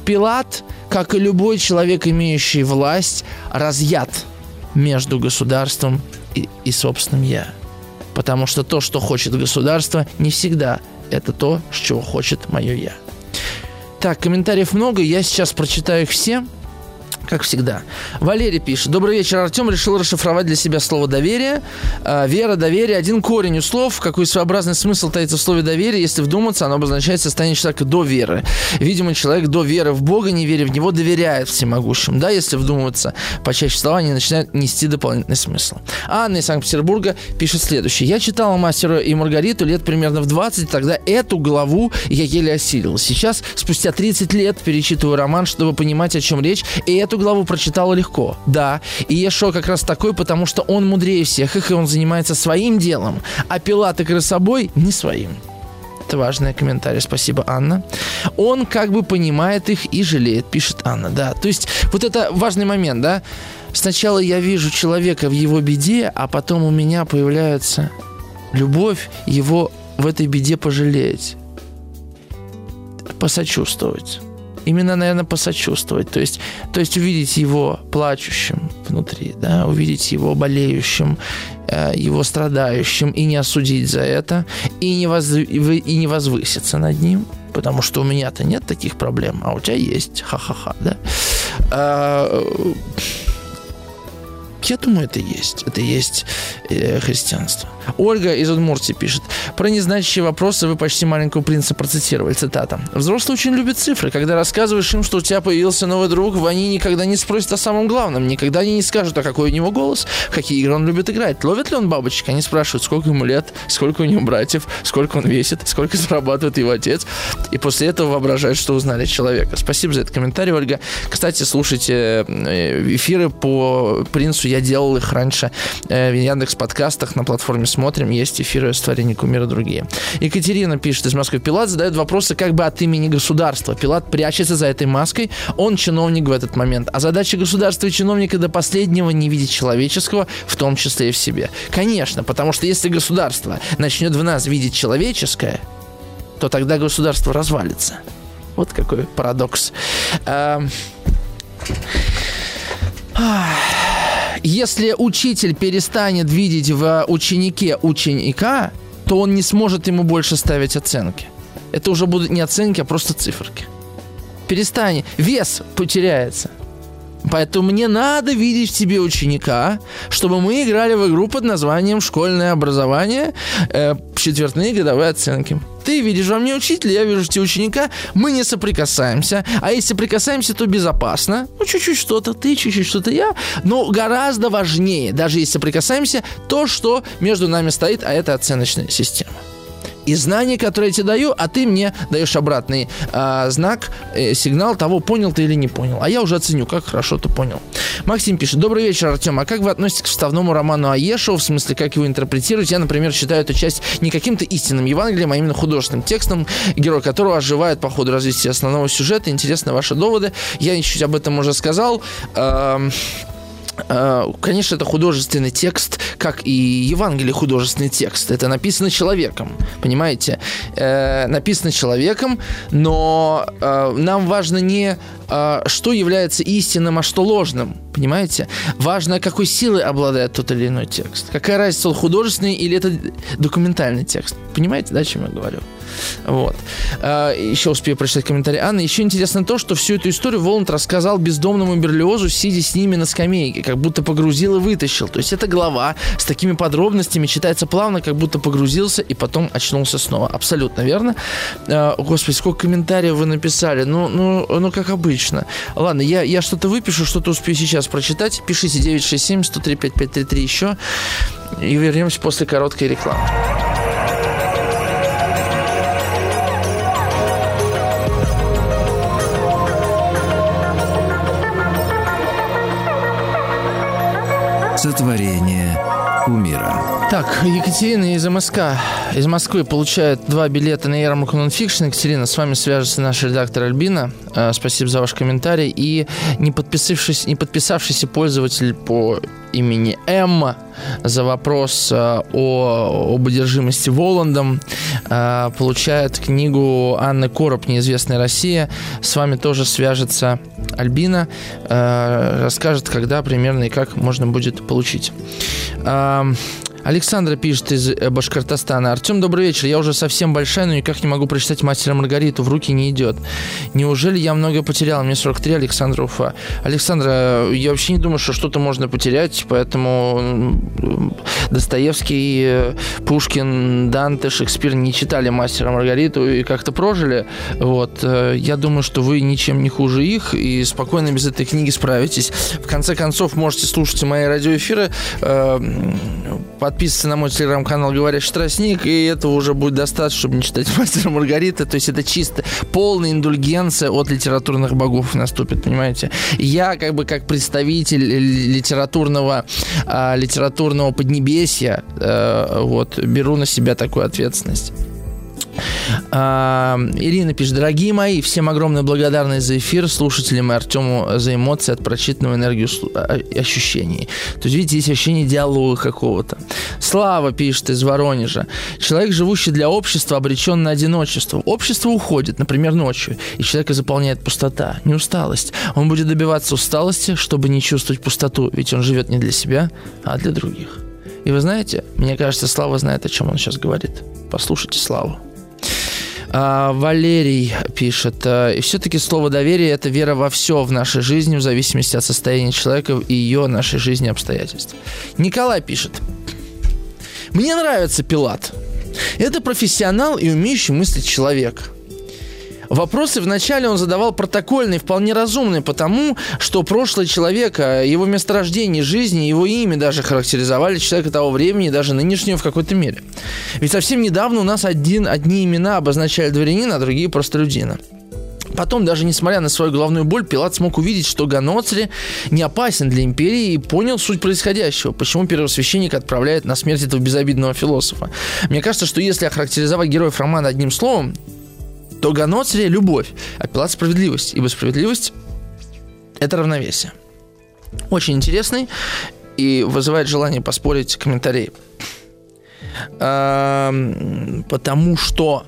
Пилат как и любой человек, имеющий власть, разъят между государством и, и собственным «я». Потому что то, что хочет государство, не всегда это то, чего хочет мое «я». Так, комментариев много, я сейчас прочитаю их все – как всегда. Валерий пишет. Добрый вечер, Артем. Решил расшифровать для себя слово «доверие». А, вера, доверие. Один корень у слов. Какой своеобразный смысл таится в слове «доверие». Если вдуматься, оно обозначает состояние человека до веры. Видимо, человек до веры в Бога, не веря в Него, доверяет всемогущим. Да, если вдумываться, почаще слова они начинают нести дополнительный смысл. Анна из Санкт-Петербурга пишет следующее. Я читала «Мастера и Маргариту» лет примерно в 20, тогда эту главу я еле осилил. Сейчас, спустя 30 лет, перечитываю роман, чтобы понимать, о чем речь, и эту главу прочитала легко. Да, и Ешо как раз такой, потому что он мудрее всех их, и он занимается своим делом, а Пилат и Красобой не своим. Это важный комментарий. Спасибо, Анна. Он как бы понимает их и жалеет, пишет Анна. Да, то есть вот это важный момент, да. Сначала я вижу человека в его беде, а потом у меня появляется любовь его в этой беде пожалеть, посочувствовать именно, наверное, посочувствовать. То есть, то есть увидеть его плачущим внутри, да, увидеть его болеющим, э, его страдающим и не осудить за это, и не, воз, и не возвыситься над ним, потому что у меня-то нет таких проблем, а у тебя есть, ха-ха-ха, да. А, я думаю, это есть. Это есть э, христианство. Ольга из Удмуртии пишет. Про незначащие вопросы вы почти маленького принца процитировали. Цитата. Взрослые очень любят цифры. Когда рассказываешь им, что у тебя появился новый друг, они никогда не спросят о самом главном. Никогда они не скажут, а какой у него голос, какие игры он любит играть. Ловит ли он бабочек? Они спрашивают, сколько ему лет, сколько у него братьев, сколько он весит, сколько зарабатывает его отец. И после этого воображают, что узнали человека. Спасибо за этот комментарий, Ольга. Кстати, слушайте э, эфиры по принцу я делал их раньше э, в Яндекс подкастах на платформе «Смотрим». Есть эфиры с творения кумира другие. Екатерина пишет из Москвы. Пилат задает вопросы как бы от имени государства. Пилат прячется за этой маской. Он чиновник в этот момент. А задача государства и чиновника до последнего не видеть человеческого, в том числе и в себе. Конечно, потому что если государство начнет в нас видеть человеческое, то тогда государство развалится. Вот какой парадокс. Эм, если учитель перестанет видеть в ученике ученика, то он не сможет ему больше ставить оценки. Это уже будут не оценки, а просто циферки. Перестань. Вес потеряется. Поэтому мне надо видеть в тебе ученика, чтобы мы играли в игру под названием «Школьное образование», э, четвертные годовые оценки. Ты видишь во мне учителя, я вижу в тебе ученика, мы не соприкасаемся. А если соприкасаемся, то безопасно. Ну, чуть-чуть что-то ты, чуть-чуть что-то я. Но гораздо важнее, даже если соприкасаемся, то, что между нами стоит, а это оценочная система и знания, которые я тебе даю, а ты мне даешь обратный э, знак, э, сигнал того, понял ты или не понял. А я уже оценю, как хорошо ты понял. Максим пишет. Добрый вечер, Артем. А как вы относитесь к вставному роману Аешева? В смысле, как его интерпретируете? Я, например, считаю эту часть не каким-то истинным Евангелием, а именно художественным текстом, герой которого оживает по ходу развития основного сюжета. Интересны ваши доводы. Я чуть об этом уже сказал. Э, Э, конечно, это художественный текст, как и Евангелие художественный текст. Это написано человеком, понимаете? Э, написано человеком, но э, нам важно не что является истинным, а что ложным, понимаете? Важно, какой силой обладает тот или иной текст. Какая разница, он художественный или это документальный текст. Понимаете, да, о чем я говорю? Вот. А, еще успею прочитать комментарий Анны. Еще интересно то, что всю эту историю Воланд рассказал бездомному Берлиозу, сидя с ними на скамейке, как будто погрузил и вытащил. То есть эта глава с такими подробностями читается плавно, как будто погрузился и потом очнулся снова. Абсолютно верно. А, господи, сколько комментариев вы написали. Ну, ну, ну как обычно. Ладно, я, я что-то выпишу, что-то успею сейчас прочитать. Пишите 967 103 5533 еще. И вернемся после короткой рекламы. Сотворение умира. Так, Екатерина из МСК, из Москвы получает два билета на ярмарку нонфикшн. Екатерина, с вами свяжется наш редактор Альбина. Э, спасибо за ваш комментарий. И не, подписавшись, не подписавшийся пользователь по имени Эмма за вопрос э, о, об одержимости Воландом э, получает книгу Анны Короб «Неизвестная Россия». С вами тоже свяжется Альбина, расскажет, когда примерно и как можно будет получить. Александра пишет из э, Башкортостана. Артем, добрый вечер. Я уже совсем большая, но никак не могу прочитать «Мастера Маргариту». В руки не идет. Неужели я много потерял? Мне 43, Александра Уфа. Александра, я вообще не думаю, что что-то можно потерять, поэтому Достоевский, э, Пушкин, Данте, Шекспир не читали «Мастера Маргариту» и как-то прожили. Вот. Э, я думаю, что вы ничем не хуже их и спокойно без этой книги справитесь. В конце концов, можете слушать мои радиоэфиры по подписываться на мой телеграм-канал «Говорящий тростник», и этого уже будет достаточно, чтобы не читать «Мастера Маргарита». То есть это чисто полная индульгенция от литературных богов наступит, понимаете? Я как бы как представитель литературного, а, литературного поднебесья а, вот, беру на себя такую ответственность. А, Ирина пишет, дорогие мои, всем огромная благодарность за эфир, слушателям и Артему за эмоции от прочитанного энергию а, ощущений. То есть, видите, есть ощущение диалога какого-то. Слава пишет из Воронежа. Человек, живущий для общества, обречен на одиночество. Общество уходит, например, ночью, и человека заполняет пустота, не усталость. Он будет добиваться усталости, чтобы не чувствовать пустоту, ведь он живет не для себя, а для других. И вы знаете, мне кажется, Слава знает, о чем он сейчас говорит. Послушайте Славу. А, Валерий пишет, «Э, все-таки слово доверие – это вера во все в нашей жизни, в зависимости от состояния человека и ее нашей жизни обстоятельств. Николай пишет, мне нравится Пилат. Это профессионал и умеющий мыслить человек – Вопросы вначале он задавал протокольные, вполне разумные, потому что прошлое человека, его месторождение жизни, его имя даже характеризовали человека того времени, даже нынешнего в какой-то мере. Ведь совсем недавно у нас один, одни имена обозначали дворянина, а другие простолюдина. Потом, даже несмотря на свою головную боль, Пилат смог увидеть, что Ганоцри не опасен для империи и понял суть происходящего, почему первосвященник отправляет на смерть этого безобидного философа. Мне кажется, что если охарактеризовать героев романа одним словом, то Ганоцри – любовь, а Пилат – справедливость, ибо справедливость – это равновесие. Очень интересный и вызывает желание поспорить комментарии. Потому что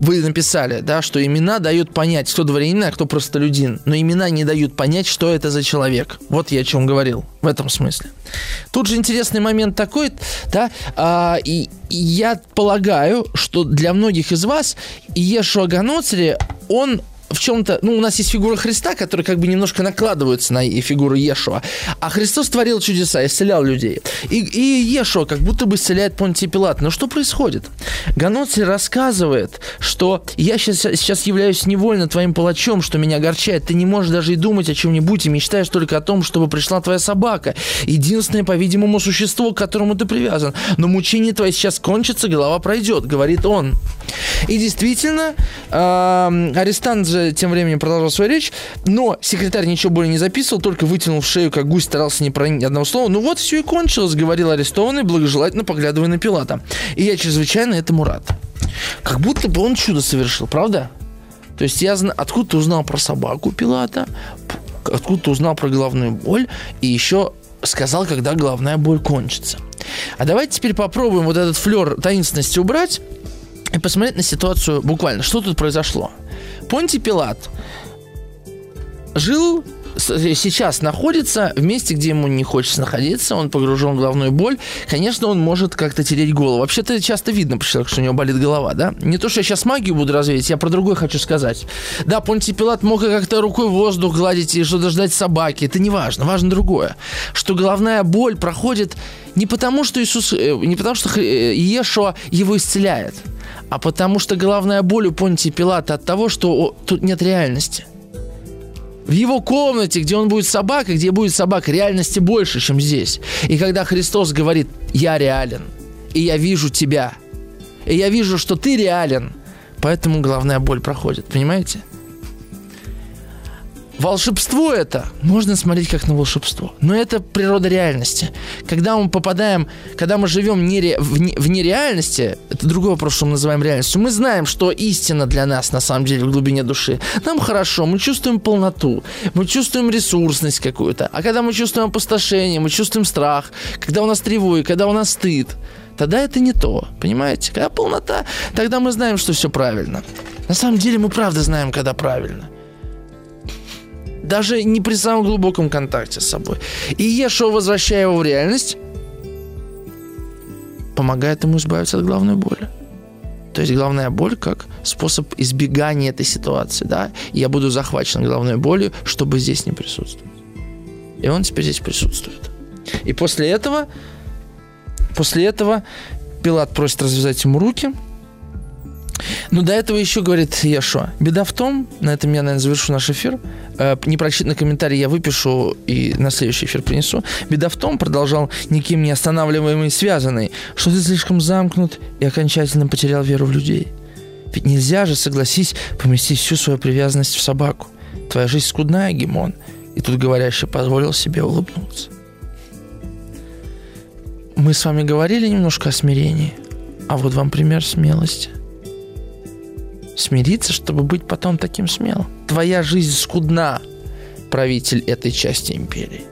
вы написали, да, что имена дают понять, кто дворянин, а кто простолюдин. Но имена не дают понять, что это за человек. Вот я о чем говорил в этом смысле. Тут же интересный момент такой, да, а, и, и я полагаю, что для многих из вас Иешуа Ганоцри, он в чем-то, ну, у нас есть фигура Христа, которая как бы немножко накладывается на фигуру Ешуа. А Христос творил чудеса, исцелял людей. И, и Ешуа как будто бы исцеляет Понтий Пилат. Но что происходит? Ганоций рассказывает, что я сейчас, сейчас являюсь невольно твоим палачом, что меня огорчает. Ты не можешь даже и думать о чем-нибудь, и мечтаешь только о том, чтобы пришла твоя собака. Единственное, по-видимому, существо, к которому ты привязан. Но мучение твое сейчас кончится, голова пройдет, говорит он. И действительно, арестант же же тем временем продолжал свою речь, но секретарь ничего более не записывал, только вытянул шею, как гусь, старался не проронить ни одного слова. Ну вот, все и кончилось, говорил арестованный, благожелательно поглядывая на Пилата. И я чрезвычайно этому рад. Как будто бы он чудо совершил, правда? То есть я знаю, откуда ты узнал про собаку Пилата, откуда ты узнал про головную боль, и еще сказал, когда головная боль кончится. А давайте теперь попробуем вот этот флер таинственности убрать и посмотреть на ситуацию буквально. Что тут произошло? Понтий Пилат жил сейчас находится в месте, где ему не хочется находиться, он погружен в головную боль, конечно, он может как-то тереть голову. Вообще-то часто видно по что у него болит голова, да? Не то, что я сейчас магию буду развеять, я про другое хочу сказать. Да, Понтий Пилат мог как-то рукой воздух гладить и что-то ждать собаки, это не важно, важно другое. Что головная боль проходит не потому, что Иисус, э, не потому, что э, Иешуа его исцеляет, а потому что головная боль у Понтия Пилата от того, что тут нет реальности. В его комнате, где он будет собакой, где будет собака, реальности больше, чем здесь. И когда Христос говорит, я реален, и я вижу тебя, и я вижу, что ты реален, поэтому головная боль проходит, понимаете? Волшебство это можно смотреть как на волшебство, но это природа реальности. Когда мы попадаем, когда мы живем нере, в, не, в нереальности, это другой вопрос, что мы называем реальностью. Мы знаем, что истина для нас на самом деле в глубине души. Нам хорошо, мы чувствуем полноту, мы чувствуем ресурсность какую-то. А когда мы чувствуем опустошение, мы чувствуем страх, когда у нас тревога, когда у нас стыд, тогда это не то, понимаете? Когда полнота, тогда мы знаем, что все правильно. На самом деле мы правда знаем, когда правильно даже не при самом глубоком контакте с собой. И Ешо, возвращая его в реальность, помогает ему избавиться от главной боли. То есть главная боль как способ избегания этой ситуации, да. Я буду захвачен головной болью, чтобы здесь не присутствовать. И он теперь здесь присутствует. И после этого, после этого Пилат просит развязать ему руки, Ну, до этого еще говорит Ешо. Беда в том, на этом я, наверное, завершу наш эфир, э, непрочитанный комментарий я выпишу и на следующий эфир принесу. Беда в том, продолжал никем не останавливаемый связанный, что ты слишком замкнут и окончательно потерял веру в людей. Ведь нельзя же, согласись, поместить всю свою привязанность в собаку. Твоя жизнь скудная, Гимон. И тут говорящий позволил себе улыбнуться. Мы с вами говорили немножко о смирении, а вот вам пример смелости смириться, чтобы быть потом таким смелым. Твоя жизнь скудна, правитель этой части империи.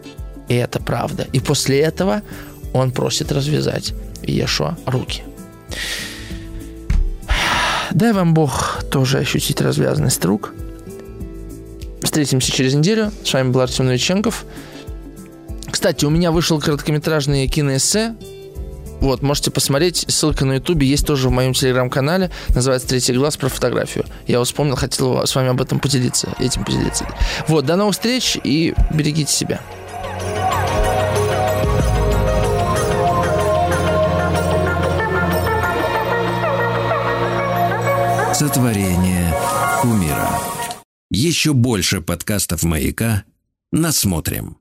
И это правда. И после этого он просит развязать Ешуа руки. Дай вам Бог тоже ощутить развязанность рук. Встретимся через неделю. С вами был Артем Новиченков. Кстати, у меня вышел короткометражный киноэссе вот, можете посмотреть. Ссылка на Ютубе есть тоже в моем телеграм-канале. Называется «Третий глаз» про фотографию. Я вспомнил, хотел с вами об этом поделиться. Этим поделиться. Вот, до новых встреч и берегите себя. Сотворение умира. Еще больше подкастов «Маяка» насмотрим.